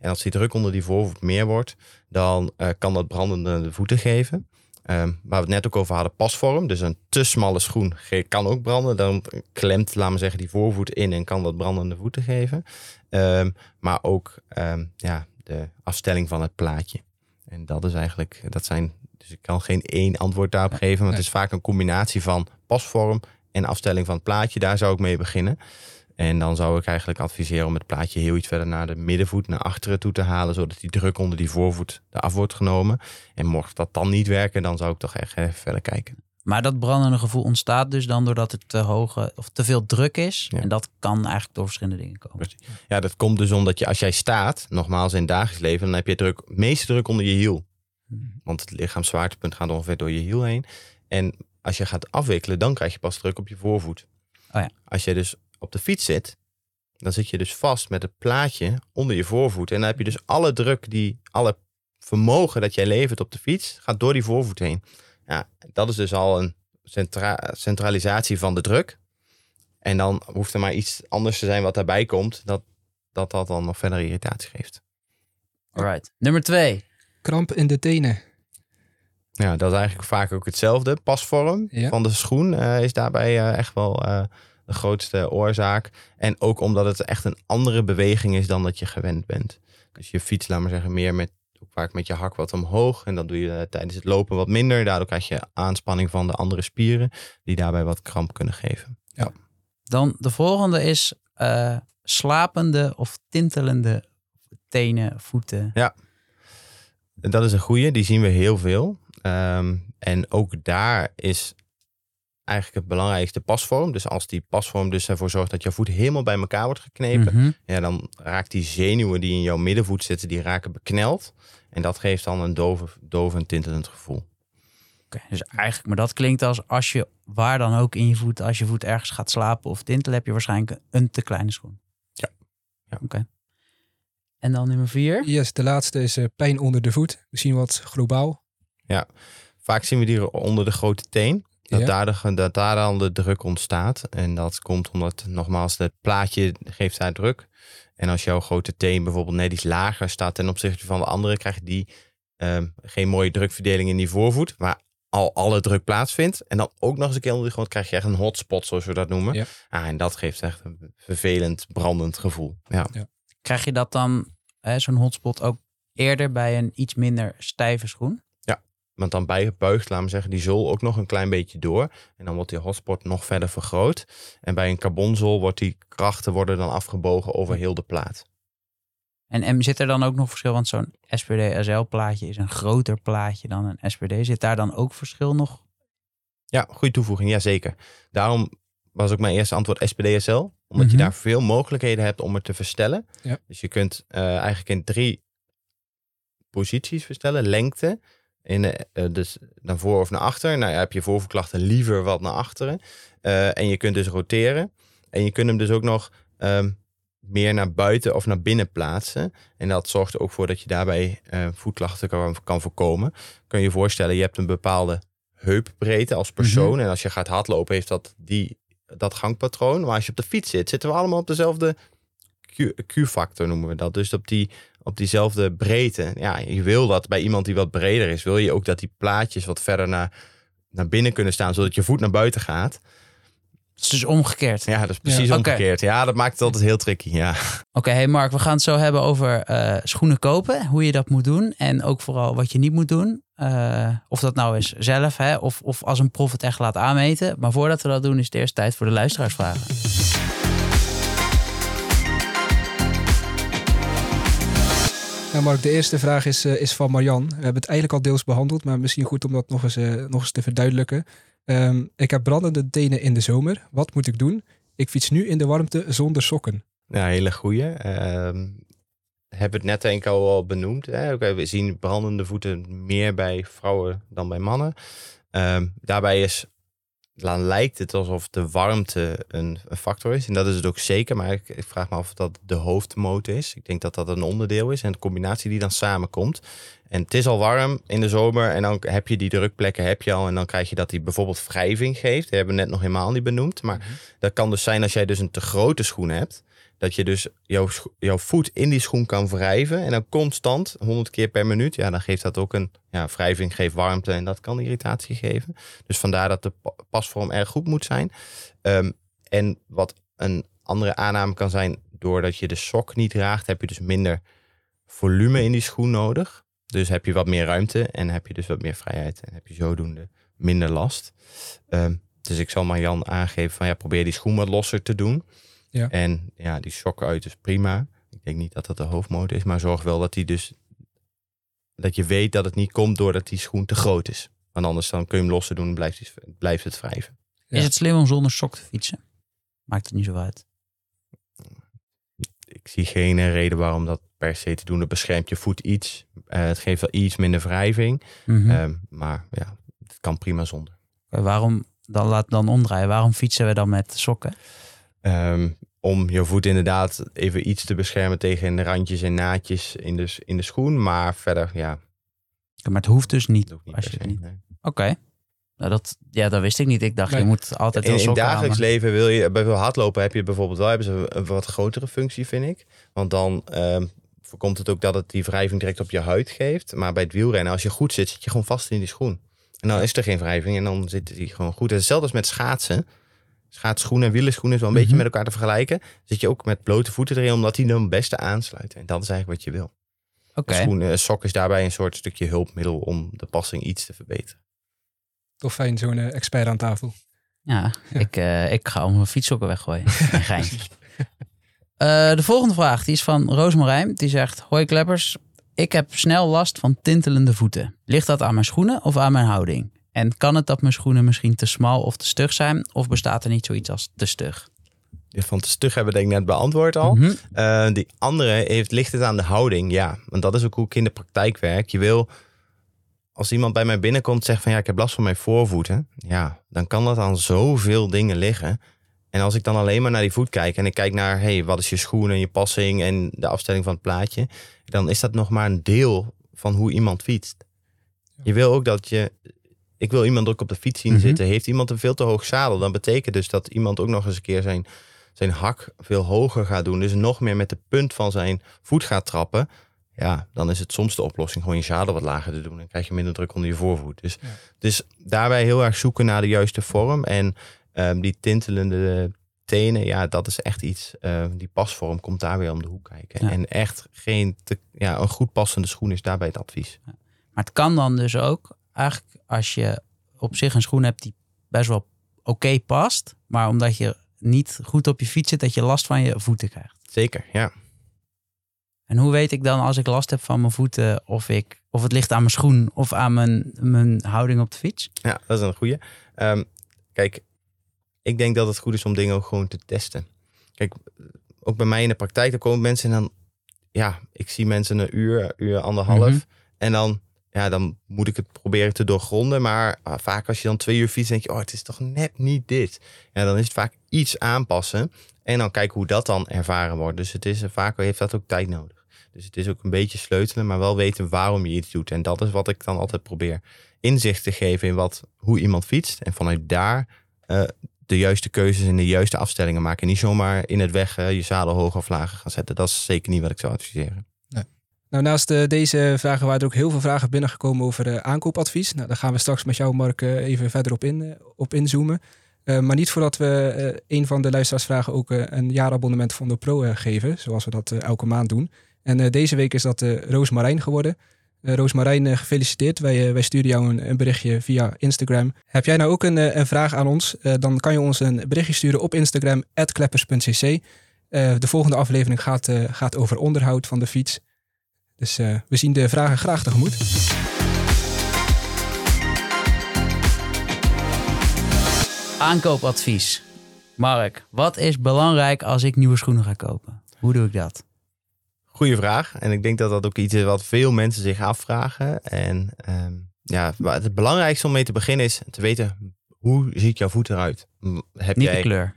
En als die druk onder die voorvoet meer wordt, dan eh, kan dat brandende voeten geven. Ehm, waar we het net ook over hadden, pasvorm. Dus een te smalle schoen kan ook branden. Dan klemt, laten we zeggen, die voorvoet in en kan dat brandende voeten geven. Ehm, maar ook ehm, ja, de afstelling van het plaatje. En dat is eigenlijk, dat zijn, dus ik kan geen één antwoord daarop geven. Maar nee. het is vaak een combinatie van pasvorm en afstelling van het plaatje. Daar zou ik mee beginnen. En dan zou ik eigenlijk adviseren om het plaatje heel iets verder naar de middenvoet, naar achteren toe te halen, zodat die druk onder die voorvoet eraf wordt genomen. En mocht dat dan niet werken, dan zou ik toch echt even verder kijken. Maar dat brandende gevoel ontstaat dus dan doordat er te hoge of te veel druk is. Ja. En dat kan eigenlijk door verschillende dingen komen. Ja, dat komt dus omdat je als jij staat, nogmaals in het dagelijks leven, dan heb je druk, meeste druk onder je hiel. Want het lichaamszwaartepunt gaat ongeveer door je hiel heen. En als je gaat afwikkelen, dan krijg je pas druk op je voorvoet. Oh ja. Als je dus op de fiets zit, dan zit je dus vast met het plaatje onder je voorvoet. En dan heb je dus alle druk, die, alle vermogen dat jij levert op de fiets, gaat door die voorvoet heen. Ja, dat is dus al een centra- centralisatie van de druk. En dan hoeft er maar iets anders te zijn wat daarbij komt, dat dat, dat dan nog verder irritatie geeft. Alright. Nummer twee. Kramp in de tenen. Ja, dat is eigenlijk vaak ook hetzelfde. Pasvorm Ja. van de schoen eh, is daarbij eh, echt wel eh, de grootste oorzaak. En ook omdat het echt een andere beweging is dan dat je gewend bent. Dus je fiets, laat maar zeggen, meer met, vaak met je hak wat omhoog. En dan doe je tijdens het lopen wat minder. Daardoor krijg je aanspanning van de andere spieren. Die daarbij wat kramp kunnen geven. Dan de volgende is slapende of tintelende tenen, voeten. En Dat is een goeie, die zien we heel veel. Ehm, en ook daar is eigenlijk het belangrijkste pasvorm. Dus als die pasvorm dus ervoor zorgt dat je voet helemaal bij elkaar wordt geknepen, Mhm. ja, dan raakt die zenuwen die in jouw middenvoet zitten, die raken bekneld. En dat geeft dan een dove, dove en tintelend gevoel. Oké, dus eigenlijk, maar dat klinkt als als je waar dan ook in je voet, als je voet ergens gaat slapen of tintelen, heb je waarschijnlijk een te kleine schoen. Ja. Ja. Oké. En dan nummer vier. Yes, de laatste is eh, pijn onder de voet. Misschien wat globaal. Vaak zien we die onder de grote teen. Dat, Ja. daar de, dat daar dan de druk ontstaat. En dat komt omdat, nogmaals, het plaatje geeft daar druk. En als jouw grote teen bijvoorbeeld net iets lager staat ten opzichte van de andere, krijgt die ehm, geen mooie drukverdeling in die voorvoet, waar al alle druk plaatsvindt. En dan ook nog eens een keer onder de grond krijg je echt een hotspot, zoals we dat noemen. Ja. Ah, en dat geeft echt een vervelend, brandend gevoel. Ja. Krijg je dat dan, hè, zo'n hotspot, ook eerder bij een iets minder stijve schoen? Want dan buigt, laten we zeggen, die zool ook nog een klein beetje door. En dan wordt die hotspot nog verder vergroot. En bij een carbonzool wordt die krachten worden dan afgebogen over heel de plaat. En, en zit er dan ook nog verschil? Want zo'n SPD-SL-plaatje is een groter plaatje dan een SPD. Zit daar dan ook verschil nog? Ja, goede toevoeging, jazeker. Daarom was ook mijn eerste antwoord SPDSL. Omdat je Mhm. daar veel mogelijkheden hebt om het te verstellen. Ja. Dus je kunt eh, eigenlijk in drie posities verstellen. Lengte, in de, eh, dus naar voor of naar achter. Nou ja, heb je voorverklachten liever wat naar achteren. Eh, en je kunt dus roteren. En je kunt hem dus ook nog ehm, meer naar buiten of naar binnen plaatsen. En dat zorgt er ook voor dat je daarbij eh, voetklachten kan, kan voorkomen. Kun je je voorstellen, je hebt een bepaalde heupbreedte als persoon. En als je gaat hardlopen, heeft dat die, dat gangpatroon. Maar als je op de fiets zit, zitten we allemaal op dezelfde Q-factor, noemen we dat. Dus op, die, op diezelfde breedte. Ja, je wil dat bij iemand die wat breder is, wil je ook dat die plaatjes wat verder naar, naar binnen kunnen staan, zodat je voet naar buiten gaat. Het is dus omgekeerd. Ja, dat is precies omgekeerd. Ja, dat maakt het altijd heel tricky. Ja. Oké, hey Mark, we gaan het zo hebben over eh, schoenen kopen. Hoe je dat moet doen. En ook vooral wat je niet moet doen. Eh, of dat nou is zelf, hè, of, of als een prof het echt laat aanmeten. Maar voordat we dat doen, is het eerst tijd voor de luisteraarsvragen. Nou Mark, de eerste vraag is, eh, is van Marjan. We hebben het eigenlijk al deels behandeld, maar misschien goed om dat nog eens, eh, nog eens te verduidelijken. Ehm, ik heb brandende tenen in de zomer. Wat moet ik doen? Ik fiets nu in de warmte zonder sokken. Ja, hele goeie. Ehm hebben het net denk ik al benoemd. Hè? We zien brandende voeten meer bij vrouwen dan bij mannen. Ehm, daarbij is, dan lijkt het alsof de warmte een, een factor is. En dat is het ook zeker. Maar ik, ik vraag me af of dat de hoofdmotor is. Ik denk dat dat een onderdeel is. En de combinatie die dan samenkomt. En het is al warm in de zomer. En dan heb je die drukplekken heb je al. En dan krijg je dat die bijvoorbeeld wrijving geeft. Die hebben we net nog helemaal niet benoemd. Maar dat kan dus zijn als jij dus een te grote schoen hebt. Dat je dus jouw, jouw voet in die schoen kan wrijven. En dan constant, 100 keer per minuut. Ja, dan geeft dat ook een ja, wrijving, geeft warmte. En dat kan irritatie geven. Dus vandaar dat de pa- pasvorm erg goed moet zijn. Ehm, en wat een andere aanname kan zijn, doordat je de sok niet draagt, heb je dus minder volume in die schoen nodig. Dus heb je wat meer ruimte en heb je dus wat meer vrijheid. En heb je zodoende minder last. Ehm, dus ik zal maar Jan aangeven van ja, probeer die schoen wat losser te doen. Ja. En ja, die sok uit is prima. Ik denk niet dat dat de hoofdmoot is, maar zorg wel dat die dus dat je weet dat het niet komt doordat die schoen te groot is. Want anders dan kun je hem losser doen en blijft, die- blijft het wrijven. Ja. Is het slim om zonder sok te fietsen? Maakt het niet zo uit. Ik zie geen reden waarom dat per se te doen. Het beschermt je voet iets. Eh, het geeft wel iets minder wrijving. Mhm. Ehm, maar ja, het kan prima zonder. Waarom, dan laat dan omdraaien. Waarom fietsen we dan met sokken? Ehm, om je voet inderdaad even iets te beschermen tegen de randjes en naadjes in de, in de schoen. Maar verder, ja, Maar het hoeft dus niet. hoeft niet Als per je se. het niet. nee. Oké. Nou, dat, ja, dat wist ik niet. Ik dacht, Nee. je moet altijd In, wel in aan, dagelijks leven wil je, bij veel hardlopen heb je bijvoorbeeld wel hebben ze een wat grotere functie, vind ik. Want dan ehm, voorkomt het ook dat het die wrijving direct op je huid geeft. Maar bij het wielrennen, als je goed zit, zit je gewoon vast in die schoen. En dan is er geen wrijving en dan zit die gewoon goed. En hetzelfde als met schaatsen. Schaatsschoenen en wielerschoenen is wel een beetje Mhm. met elkaar te vergelijken. Zit je ook met blote voeten erin, omdat die dan het beste aansluiten. En dat is eigenlijk wat je wil. Oké. Een schoen, een sok is daarbij een soort stukje hulpmiddel om de passing iets te verbeteren. Toch fijn, zo'n eh, expert aan tafel. Ja, Ik, eh, ik ga om mijn fietssokken weggooien. Eh, de volgende vraag die is van Roosmarijn. Die zegt: Hoi kleppers, ik heb snel last van tintelende voeten. Ligt dat aan mijn schoenen of aan mijn houding? En kan het dat mijn schoenen misschien te smal of te stug zijn? Of bestaat er niet zoiets als te stug? Van te stug hebben we denk ik net beantwoord al. Mhm. Eh, die andere heeft, ligt het aan de houding, ja. Want dat is ook hoe ik in de praktijk werk. Je wil, als iemand bij mij binnenkomt en zegt van ja, ik heb last van mijn voorvoeten. Ja, dan kan dat aan zoveel dingen liggen. En als ik dan alleen maar naar die voet kijk en ik kijk naar, hey, wat is je schoen en je passing en de afstelling van het plaatje. Dan is dat nog maar een deel van hoe iemand fietst. Je wil ook dat je, ik wil iemand ook op de fiets zien Mhm. zitten. Heeft iemand een veel te hoog zadel, dan betekent dus dat iemand ook nog eens een keer zijn zijn hak veel hoger gaat doen, dus nog meer met de punt van zijn voet gaat trappen, ja, dan is het soms de oplossing gewoon je zadel wat lager te doen. Dan krijg je minder druk onder je voorvoet. Dus, Ja. dus daarbij heel erg zoeken naar de juiste vorm. En ehm, die tintelende tenen, ja, dat is echt iets. ehm, die pasvorm komt daar weer om de hoek kijken. Ja. En echt geen te, ja, een goed passende schoen is daarbij het advies. Maar het kan dan dus ook eigenlijk als je op zich een schoen hebt die best wel oké past. Maar omdat je niet goed op je fiets zit, dat je last van je voeten krijgt. Zeker, ja. En hoe weet ik dan als ik last heb van mijn voeten of, ik, of het ligt aan mijn schoen of aan mijn, mijn houding op de fiets? Ja, dat is een goede. kijk, ik denk dat het goed is om dingen ook gewoon te testen. Kijk, ook bij mij in de praktijk, dan komen mensen en dan, ja, ik zie mensen een uur, uur anderhalf. Mhm. En dan, ja, dan moet ik het proberen te doorgronden. Maar ah, vaak als je dan twee uur fietst, denk je, oh, het is toch net niet dit. Ja, dan is het vaak iets aanpassen. En dan kijken hoe dat dan ervaren wordt. Dus het is eh, vaak heeft dat ook tijd nodig. Dus het is ook een beetje sleutelen, maar wel weten waarom je iets doet. En dat is wat ik dan altijd probeer. Inzicht te geven in wat, hoe iemand fietst. En vanuit daar eh, de juiste keuzes en de juiste afstellingen maken. En niet zomaar in het weg eh, je zadel hoger of lager gaan zetten. Dat is zeker niet wat ik zou adviseren. Nou, naast eh, deze vragen waren er ook heel veel vragen binnengekomen over eh, aankoopadvies. Nou, daar gaan we straks met jou, Mark, eh, even verder op, in, op inzoomen. Maar niet voordat we een van de luisteraarsvragen ook een jaarabonnement van de Pro geven, zoals we dat elke maand doen. En deze week is dat Roos Marijn geworden. Roos Marijn, gefeliciteerd. Wij, wij sturen jou een, een berichtje via Instagram. Heb jij nou ook een, een vraag aan ons? Dan kan je ons een berichtje sturen op Instagram, kleppers.cc. De volgende aflevering gaat, gaat over onderhoud van de fiets. Dus eh, we zien de vragen graag tegemoet. Aankoopadvies. Mark, wat is belangrijk als ik nieuwe schoenen ga kopen? Hoe doe ik dat? Goeie vraag. En ik denk dat dat ook iets is wat veel mensen zich afvragen. En ehm, ja, het belangrijkste om mee te beginnen is te weten hoe ziet jouw voet eruit? Heb Niet jij... de kleur.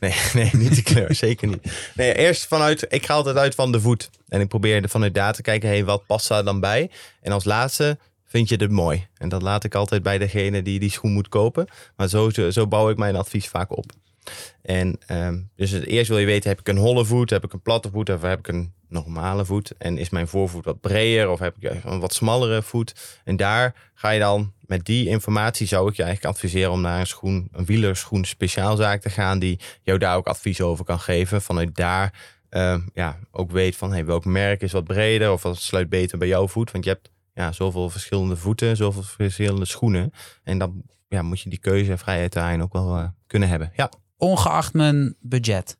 Nee, nee, niet de kleur, zeker niet. Nee, eerst vanuit, ik ga altijd uit van de voet. En ik probeer er vanuit daar te kijken, hey, wat past daar dan bij? En als laatste, vind je dit mooi? En dat laat ik altijd bij degene die die schoen moet kopen. Maar zo, zo, zo bouw ik mijn advies vaak op. En ehm, dus het eerst wil je weten, heb ik een holle voet, heb ik een platte voet of heb ik een normale voet? En is mijn voorvoet wat breder of heb ik een wat smallere voet? En daar ga je dan, met die informatie zou ik je eigenlijk adviseren om naar een schoen, een wielerschoen speciaalzaak te gaan die jou daar ook advies over kan geven. Vanuit daar ehm, ja, ook weet van hey, welk merk is wat breder of wat sluit beter bij jouw voet. Want je hebt ja, zoveel verschillende voeten, zoveel verschillende schoenen. En dan ja, moet je die keuze en vrijheid daarin ook wel eh, kunnen hebben. Ja. Ongeacht mijn budget.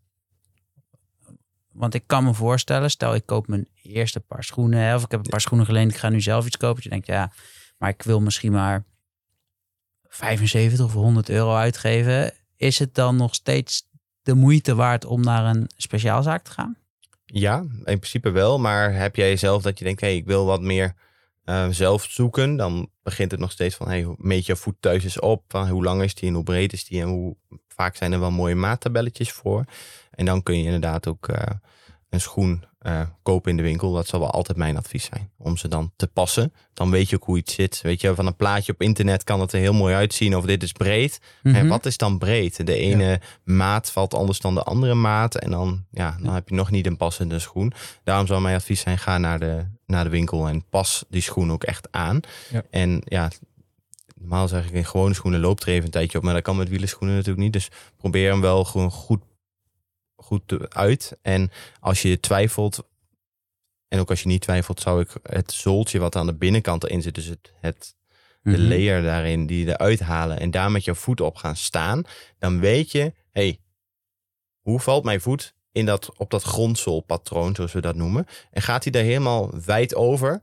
Want ik kan me voorstellen, stel ik koop mijn eerste paar schoenen. hè, Of ik heb een paar schoenen geleend, ik ga nu zelf iets kopen. Je denkt, ja, maar ik wil misschien maar 75 of 100 euro uitgeven. Is het dan nog steeds de moeite waard om naar een speciaalzaak te gaan? Ja, in principe wel. Maar heb jij zelf dat je denkt, hé, hey, ik wil wat meer eh, zelf zoeken. Dan begint het nog steeds van, hey, meet je voet thuis eens op? Van, hoe lang is die en hoe breed is die? En hoe vaak zijn er wel mooie maattabelletjes voor? En dan kun je inderdaad ook eh, een schoen eh, kopen in de winkel. Dat zal wel altijd mijn advies zijn. Om ze dan te passen. Dan weet je ook hoe iets zit. Weet je, van een plaatje op internet kan het er heel mooi uitzien. Of dit is breed. En Mhm. wat is dan breed? De ene maat valt anders dan de andere maat. En dan, ja, dan heb je nog niet een passende schoen. Daarom zou mijn advies zijn, ga naar de, naar de winkel en pas die schoen ook echt aan. Ja. En ja, normaal zeg ik in gewone schoenen loopt er even een tijdje op. Maar dat kan met wielerschoenen natuurlijk niet. Dus probeer hem wel gewoon goed, goed uit. En als je twijfelt, en ook als je niet twijfelt, zou ik het zooltje wat aan de binnenkant erin zit, dus het, het de Mhm. layer daarin, die eruit halen en daar met jouw voet op gaan staan, dan weet je, hey, hoe valt mijn voet in dat, op dat grondzoolpatroon, zoals we dat noemen. En gaat hij daar helemaal wijd over,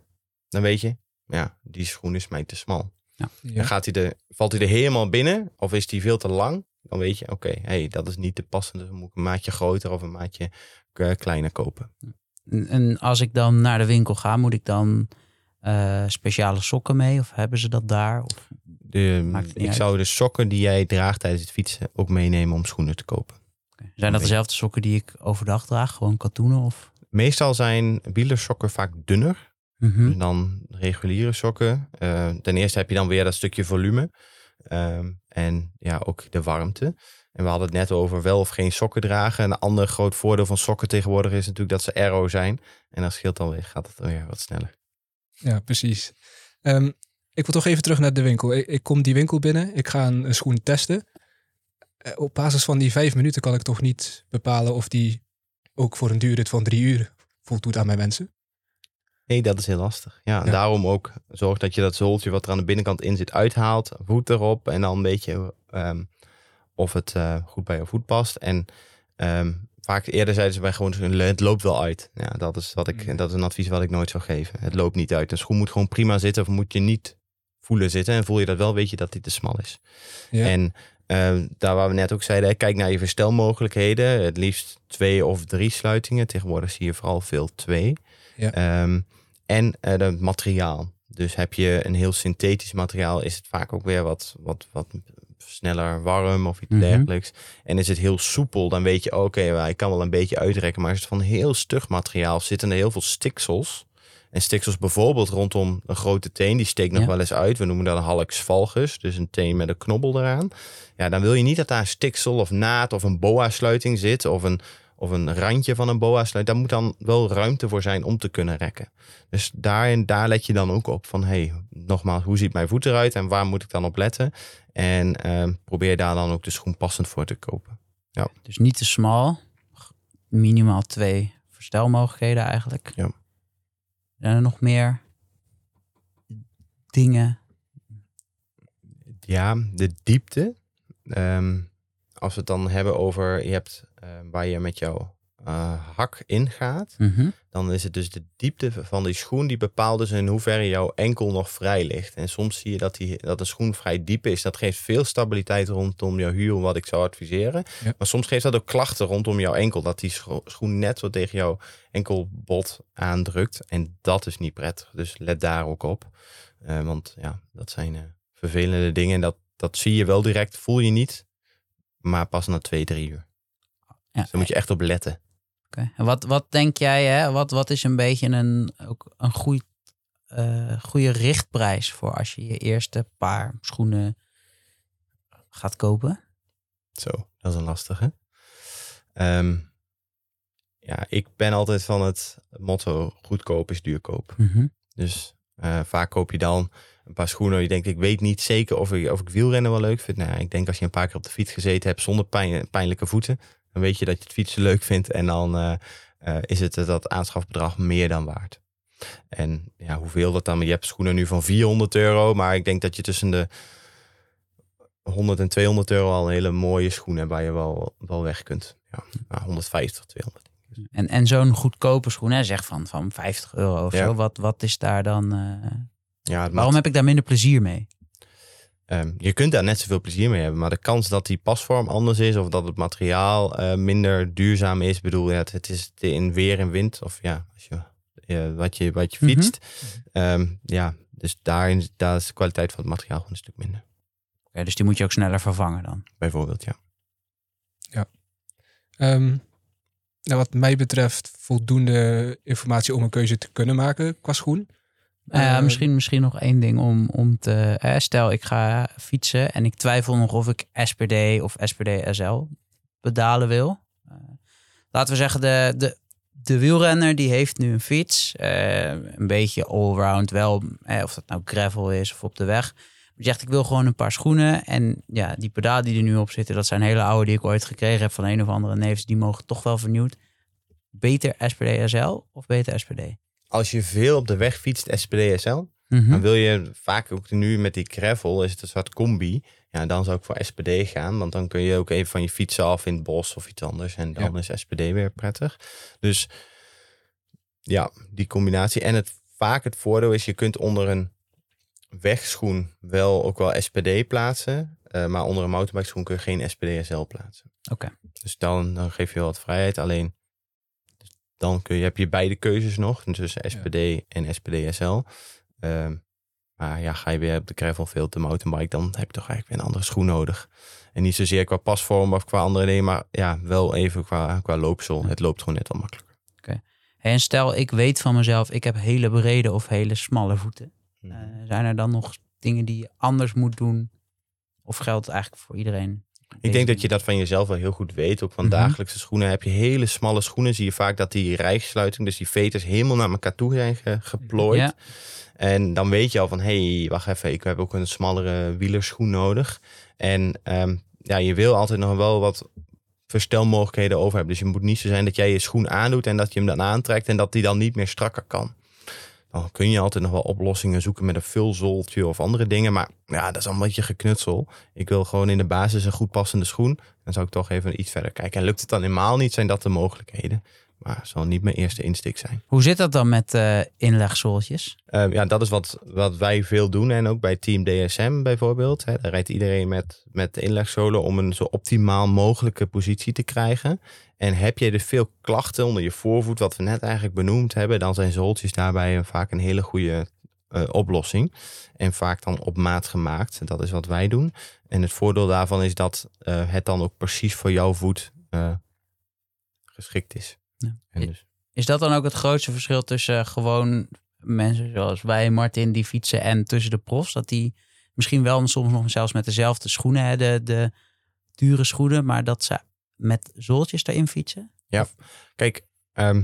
dan weet je, ja, die schoen is mij te smal. Ja. En gaat hij er, valt hij er helemaal binnen of is die veel te lang, dan weet je, oké, hey, dat is niet de passende, dan moet ik een maatje groter of een maatje eh, kleiner kopen. En- als ik dan naar de winkel ga, moet ik dan eh, speciale sokken mee? Of hebben ze dat daar? Of, De, ik uit. zou de sokken die jij draagt tijdens het fietsen ook meenemen om schoenen te kopen. Zijn dat dezelfde sokken die ik overdag draag? Gewoon katoenen? Of? Meestal zijn wielersokken vaak dunner Mhm. dan reguliere sokken. Eh, ten eerste heb je dan weer dat stukje volume. Ehm, en ja, ook de warmte. En we hadden het net over wel of geen sokken dragen. En een ander groot voordeel van sokken tegenwoordig is natuurlijk dat ze aero zijn. En dat scheelt dan weer, gaat het dan weer wat sneller. Ja, precies. Ehm, ik wil toch even terug naar de winkel. Ik, ik kom die winkel binnen, ik ga een, een schoen testen. Eh, op basis van die vijf minuten kan ik toch niet bepalen of die ook voor een duurrit van drie uur voldoet aan mijn wensen. Nee, dat is heel lastig. Ja, en Ja. daarom ook zorg dat je dat zooltje wat er aan de binnenkant in zit uithaalt. Voet erop en dan een beetje ehm, of het eh, goed bij je voet past. En ehm, vaak eerder zeiden ze bij gewoon, het loopt wel uit. Ja, dat is, wat ik, Mm. dat is een advies wat ik nooit zou geven. Het loopt niet uit. Een schoen moet gewoon prima zitten of moet je niet voelen zitten. En voel je dat wel, weet je dat die te smal is. Ja. En ehm, daar waar we net ook zeiden, kijk naar je verstelmogelijkheden. Het liefst twee of drie sluitingen. Tegenwoordig zie je vooral veel twee. Ja. Ehm, en eh, het materiaal. Dus heb je een heel synthetisch materiaal, is het vaak ook weer wat, wat, wat sneller warm of iets Mhm. dergelijks. En is het heel soepel, dan weet je, oké, ik kan wel een beetje uitrekken. Maar is het van heel stug materiaal, zitten er heel veel stiksels. En stiksels bijvoorbeeld rondom een grote teen, die steekt nog Ja. wel eens uit. We noemen dat een hallux valgus, dus een teen met een knobbel eraan. Ja, dan wil je niet dat daar een stiksel of naad of een boa-sluiting zit. Of een, of een randje van een boa-sluiting. Daar moet dan wel ruimte voor zijn om te kunnen rekken. Dus daarin, daar let je dan ook op van... hey, nogmaals, hoe ziet mijn voet eruit en waar moet ik dan op letten? En ehm, probeer daar dan ook de schoen passend voor te kopen. Dus niet te smal. Minimaal twee verstelmogelijkheden eigenlijk. Ja. Zijn er nog meer dingen? Ja, de diepte. Ehm, als we het dan hebben over... je hebt ehm, waar je met jouw eh, hak ingaat... Mhm. dan is het dus de diepte van die schoen die bepaalt dus in hoeverre jouw enkel nog vrij ligt. En soms zie je dat, die, dat een schoen vrij diep is. Dat geeft veel stabiliteit rondom jouw hiel, wat ik zou adviseren. Ja. Maar soms geeft dat ook klachten rondom jouw enkel. Dat die scho- schoen net zo tegen jouw enkelbot aandrukt. En dat is niet prettig. Dus let daar ook op. Eh, want ja, dat zijn eh, vervelende dingen. En dat, dat zie je wel direct, voel je niet. Maar pas na twee, drie uur. Ja. Dus daar moet je echt op letten. En wat, wat denk jij, hè? Wat, wat is een beetje een, ook een goed, eh, goede richtprijs voor als je je eerste paar schoenen gaat kopen? Zo, dat is een lastige. Ehm, ja, ik ben altijd van het motto goedkoop is duurkoop. Mhm. Dus eh, vaak koop je dan een paar schoenen. Je denkt, ik weet niet zeker of ik, of ik wielrennen wel leuk vind. Nou, ik denk als je een paar keer op de fiets gezeten hebt zonder pijn, pijnlijke voeten. Dan weet je dat je het fietsen leuk vindt. En dan eh, eh, is het eh, dat aanschafbedrag meer dan waard. En ja, hoeveel dat dan? Je hebt schoenen nu van 400 euro. Maar ik denk dat je tussen de 100 en 200 euro al een hele mooie schoen hebt waar je wel, wel weg kunt. Ja, nou, 150, 200. En, en zo'n goedkope schoen, hè, zeg van, van 50 euro of Ja. zo. Wat, wat is daar dan... eh, Ja, waarom heb ik daar minder plezier mee? Ehm, je kunt daar net zoveel plezier mee hebben, maar de kans dat die pasvorm anders is of dat het materiaal eh, minder duurzaam is, bedoel ja, het, het is in weer en wind of ja, als je, wat je, wat je Mhm. fietst. Ehm, ja, dus daarin daar is de kwaliteit van het materiaal gewoon een stuk minder. Oké, dus die moet je ook sneller vervangen dan. Bijvoorbeeld, ja. Ehm, nou, wat mij betreft voldoende informatie om een keuze te kunnen maken qua schoen. Eh, misschien, misschien nog één ding om, om te... eh, stel, ik ga fietsen en ik twijfel nog of ik SPD of SPD SL pedalen wil. Laten we zeggen, de, de, de wielrenner die heeft nu een fiets. een beetje allround wel, eh, of dat nou gravel is of op de weg. Die zegt, ik wil gewoon een paar schoenen. En ja, die pedalen die er nu op zitten, dat zijn hele oude die ik ooit gekregen heb van een of andere neefs. Die mogen toch wel vernieuwd. Beter SPD SL of beter SPD? Als je veel op de weg fietst, SPD SL, Mhm. dan wil je vaak ook nu met die gravel, is het een soort combi. Ja, dan zou ik voor SPD gaan, want dan kun je ook even van je fiets af in het bos of iets anders. En dan is SPD weer prettig. Dus ja, die combinatie. En het, vaak het voordeel is, je kunt onder een wegschoen wel ook wel SPD plaatsen. eh, maar onder een mountainbike schoen kun je geen SPD SL plaatsen. Oké. Dus dan, dan geef je wel wat vrijheid. Alleen dan kun je, heb je beide keuzes nog. Tussen SPD en SPD SL. Ehm, maar ja, ga je weer op de gravel veel de mountainbike, dan heb je toch eigenlijk weer een andere schoen nodig. En niet zozeer qua pasvorm of qua andere dingen, maar ja, wel even qua, qua loopsel. Het loopt gewoon net wat makkelijker. En stel, ik weet van mezelf, ik heb hele brede of hele smalle voeten. Mhm. Eh, zijn er dan nog dingen die je anders moet doen? Of geldt het eigenlijk voor iedereen? Ik denk dat je dat van jezelf wel heel goed weet. Ook van Mhm. dagelijkse schoenen heb je hele smalle schoenen. Zie je vaak dat die rijgsluiting, dus die veters helemaal naar elkaar toe zijn ge- geplooid. Ja. En dan weet je al van, hé, hey, wacht even, ik heb ook een smallere wielerschoen nodig. En ehm, ja, je wil altijd nog wel wat verstelmogelijkheden over hebben. Dus je moet niet zo zijn dat jij je schoen aandoet en dat je hem dan aantrekt en dat die dan niet meer strakker kan. Dan kun je altijd nog wel oplossingen zoeken met een vulzoltje of andere dingen. Maar ja, dat is allemaal een beetje geknutsel. Ik wil gewoon in de basis een goed passende schoen. Dan zou ik toch even iets verder kijken. En lukt het dan helemaal niet, zijn dat de mogelijkheden. Maar het zal niet mijn eerste insteek zijn. Hoe zit dat dan met inlegzooltjes? Ehm, ja, dat is wat, wat wij veel doen. En ook bij Team DSM bijvoorbeeld. Hè, daar rijdt iedereen met, met inlegzolen om een zo optimaal mogelijke positie te krijgen. En heb je dus veel klachten onder je voorvoet, wat we net eigenlijk benoemd hebben, dan zijn zooltjes daarbij vaak een hele goede eh, oplossing. En vaak dan op maat gemaakt. Dat is wat wij doen. En het voordeel daarvan is dat eh, het dan ook precies voor jouw voet geschikt is. Ja. En dus, Is dat dan ook het grootste verschil tussen gewoon mensen zoals wij, Martin, die fietsen en tussen de profs? Dat die misschien wel soms nog zelfs met dezelfde schoenen, hè, de, de dure schoenen, maar dat ze met zooltjes daarin fietsen? Kijk, ehm,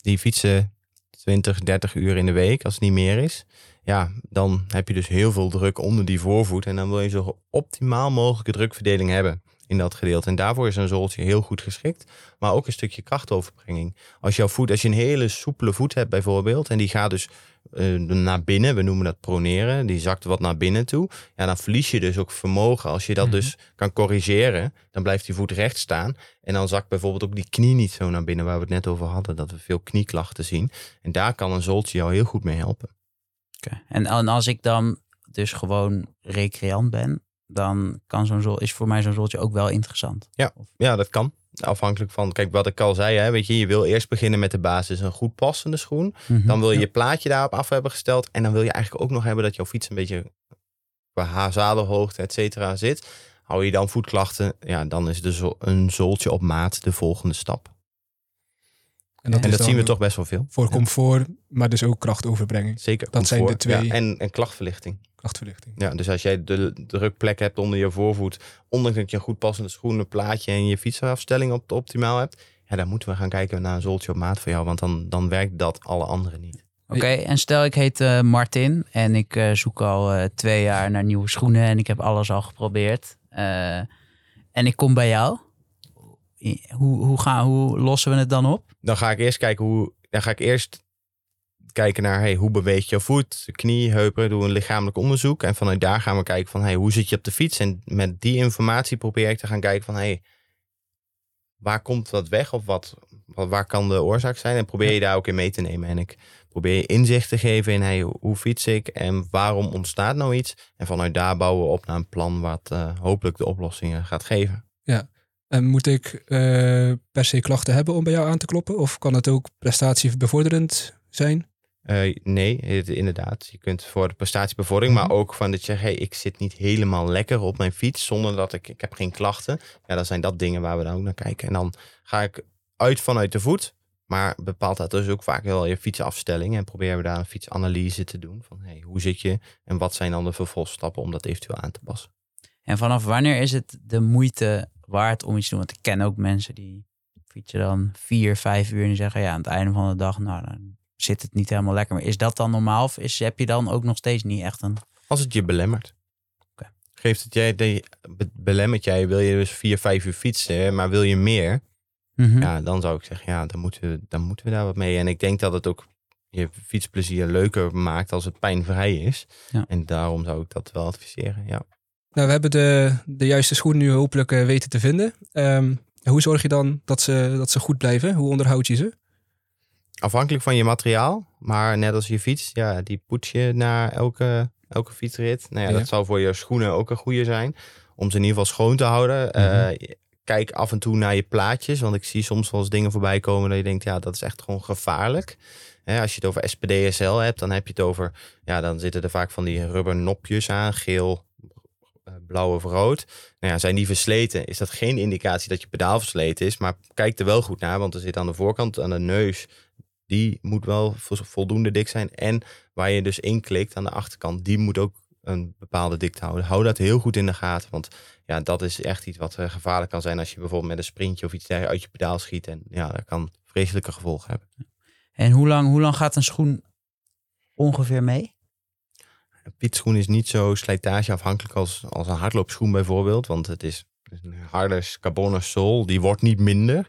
die fietsen 20, 30 uur in de week, als het niet meer is. Ja, dan heb je dus heel veel druk onder die voorvoet. En dan wil je zo optimaal mogelijke drukverdeling hebben in dat gedeelte. En daarvoor is een zooltje heel goed geschikt. Maar ook een stukje krachtoverbrenging. Als jouw voet, als je een hele soepele voet hebt bijvoorbeeld. En die gaat dus eh, naar binnen, we noemen dat proneren. Die zakt wat naar binnen toe. Ja, dan verlies je dus ook vermogen. Als je dat Mhm. dus kan corrigeren, dan blijft die voet recht staan. En dan zakt bijvoorbeeld ook die knie niet zo naar binnen, waar we het net over hadden. Dat we veel knieklachten zien. En daar kan een zooltje jou heel goed mee helpen. Oké. En, en als ik dan dus gewoon recreant ben, dan kan zo'n zool, is voor mij zo'n zooltje ook wel interessant. Ja, dat kan. Afhankelijk van, kijk wat ik al zei, hè, weet je, je wil eerst beginnen met de basis een goed passende schoen. Dan wil je Ja. je plaatje daarop af hebben gesteld. En dan wil je eigenlijk ook nog hebben dat jouw fiets een beetje qua ha- zadelhoogte, et cetera, zit. Hou je dan voetklachten, ja, dan is de zo- een zooltje op maat de volgende stap. En dat zien we toch best wel veel. Voor Ja, comfort, maar dus ook krachtoverbrenging, zeker. dat zijn de twee- Ja, en, en klachtverlichting. Krachtverlichting. Ja, dus als jij de drukplek hebt onder je voorvoet, ondanks dat je een goed passende schoen, een plaatje en je fietsafstelling op optimaal hebt, ja, dan moeten we gaan kijken naar een zooltje op maat voor jou, want dan, dan werkt dat alle anderen niet. Oké, en stel ik heet eh, Martin en ik eh, zoek al eh, twee jaar naar nieuwe schoenen en ik heb alles al geprobeerd. Eh, en ik kom bij jou. Hoe, hoe, gaan, hoe lossen we het dan op? Dan ga ik eerst kijken hoe, dan ga ik eerst kijken naar hey, hoe beweegt je voet, knie, heupen, doe een lichamelijk onderzoek. En vanuit daar gaan we kijken van hey, hoe zit je op de fiets? En met die informatie probeer ik te gaan kijken van hey, waar komt wat weg? Of wat, wat, waar kan de oorzaak zijn? En probeer je daar ook in mee te nemen. En ik probeer je inzicht te geven in hey, hoe fiets ik en waarom ontstaat nou iets? En vanuit daar bouwen we op naar een plan wat eh, hopelijk de oplossingen gaat geven. En moet ik eh, per se klachten hebben om bij jou aan te kloppen? Of kan het ook prestatiebevorderend zijn? Eh, nee, het- inderdaad. Je kunt voor de prestatiebevordering, Mhm. maar ook van dat je zegt, hey, ik zit niet helemaal lekker op mijn fiets zonder dat ik, ik heb geen klachten. Ja, dan zijn dat dingen waar we dan ook naar kijken. En dan ga ik uit vanuit de voet. Maar bepaalt dat dus ook vaak wel je fietsafstelling. En proberen we daar een fietsanalyse te doen. Van hey, hoe zit je en wat zijn dan de vervolgstappen om dat eventueel aan te passen. En vanaf wanneer is het de moeite waard om iets te doen? Want ik ken ook mensen die fietsen dan vier, vijf uur en zeggen ja, aan het einde van de dag, nou dan zit het niet helemaal lekker. Maar is dat dan normaal of is, heb je dan ook nog steeds niet echt een... Als het je belemmert. Oké. Geeft het jij, de, be- belemmert jij, wil je dus vier, vijf uur fietsen, maar wil je meer? Mhm. Ja, dan zou ik zeggen, ja, dan moeten, we, dan moeten we daar wat mee. En ik denk dat het ook je fietsplezier leuker maakt als het pijnvrij is. Ja. En daarom zou ik dat wel adviseren, ja. Nou, we hebben de, de juiste schoen nu hopelijk eh, weten te vinden. Ehm, hoe zorg je dan dat ze, dat ze goed blijven? Hoe onderhoud je ze? Afhankelijk van je materiaal, maar net als je fiets, ja, die poets je na elke, elke fietsrit. Nou ja, Ja. dat zou voor je schoenen ook een goede zijn. Om ze in ieder geval schoon te houden. Eh, kijk af en toe naar je plaatjes, want ik zie soms wel eens dingen voorbij komen dat je denkt, ja, dat is echt gewoon gevaarlijk. Hè, als je het over SPD-SL hebt, dan heb je het over, ja, dan zitten er vaak van die rubber nopjes aan, geel, eh, blauw of rood. Nou ja, zijn die versleten, is dat geen indicatie dat je pedaal versleten is, maar kijk er wel goed naar, want er zit aan de voorkant, aan de neus, die moet wel vo- voldoende dik zijn. En waar je dus inklikt aan de achterkant, die moet ook een bepaalde dikte houden. Hou dat heel goed in de gaten, want ja, dat is echt iets wat eh, gevaarlijk kan zijn als je bijvoorbeeld met een sprintje of iets dergelijks uit je pedaal schiet. En ja, dat kan vreselijke gevolgen hebben. En hoe lang, hoe lang gaat een schoen ongeveer mee? Een fietsschoen is niet zo slijtageafhankelijk als, als een hardloopschoen bijvoorbeeld, want het is harde carbonen zool, die wordt niet minder.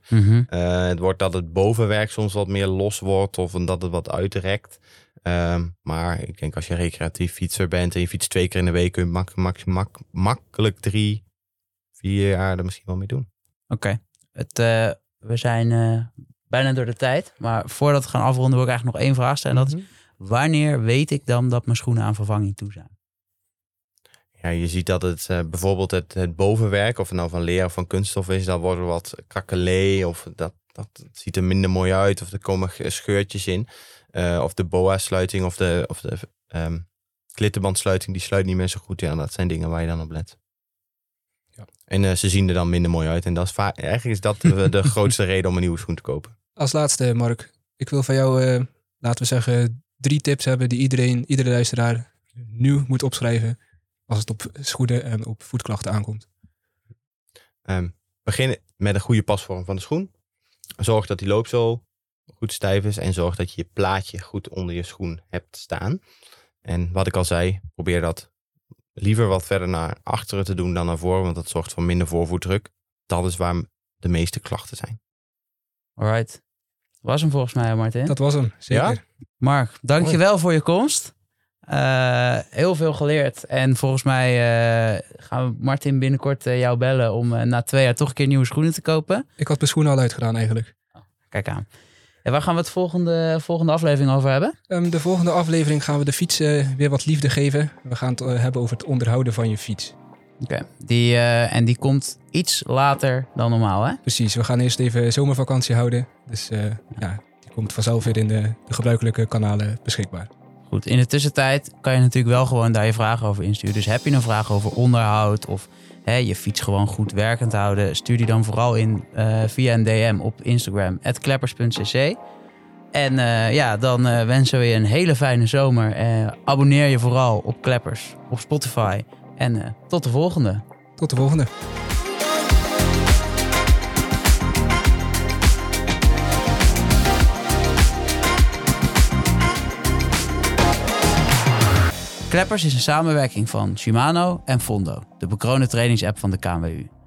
Eh, het wordt dat het bovenwerk soms wat meer los wordt of dat het wat uitrekt. Ehm, maar ik denk als je recreatief fietser bent en je fietst twee keer in de week, kun je mak mak mak- makkelijk drie, vier jaar er misschien wel mee doen. Oké. Eh, we zijn eh, bijna door de tijd. Maar voordat we gaan afronden wil ik eigenlijk nog één vraag stellen. En dat is, wanneer weet ik dan dat mijn schoenen aan vervanging toe zijn? Ja, je ziet dat het eh, bijvoorbeeld het, het bovenwerk, of het nou van leer of van kunststof is, dan wordt er wat krakelee of dat, dat ziet er minder mooi uit of er komen scheurtjes in. Eh, of de boa-sluiting of de, of de ehm, klittenbandsluiting, die sluit niet meer zo goed. Ja, dat zijn dingen waar je dan op let. Ja. En eh, ze zien er dan minder mooi uit. En dat is vaak, eigenlijk is dat de, de grootste reden om een nieuwe schoen te kopen. Als laatste, Mark. Ik wil van jou, laten we zeggen, drie tips hebben die iedereen, iedere luisteraar nu moet opschrijven als het op schoenen en op voetklachten aankomt. Ehm, begin met een goede pasvorm van de schoen. Zorg dat die loopzool goed stijf is en zorg dat je je plaatje goed onder je schoen hebt staan. En wat ik al zei, probeer dat liever wat verder naar achteren te doen dan naar voren, want dat zorgt voor minder voorvoetdruk. Dat is waar de meeste klachten zijn. Alright. Was hem volgens mij, Martin. Dat was hem, zeker. Ja? Mark, dankjewel voor je komst. Eh, heel veel geleerd. En volgens mij eh, gaan we Martin binnenkort eh, jou bellen om na twee jaar toch een keer nieuwe schoenen te kopen. Ik had mijn schoenen al uitgedaan eigenlijk. Kijk aan. En waar gaan we het volgende, volgende aflevering over hebben? Ehm, de volgende aflevering gaan we de fiets weer wat liefde geven. We gaan het hebben over het onderhouden van je fiets. Oké. Die, en die komt iets later dan normaal, hè? Precies, we gaan eerst even zomervakantie houden. Dus eh, ja, die komt vanzelf weer in de, de gebruikelijke kanalen beschikbaar. Goed, in de tussentijd kan je natuurlijk wel gewoon daar je vragen over insturen. Dus heb je een vraag over onderhoud of hè, je fiets gewoon goed werkend houden, stuur die dan vooral in eh, via een DM op Instagram, kleppers.cc. En eh, ja, dan eh, wensen we je een hele fijne zomer. Abonneer je vooral op Kleppers op Spotify. En tot de volgende. Tot de volgende. Kleppers is een samenwerking van Shimano en Fondo, de bekroonde trainingsapp van de KNWU.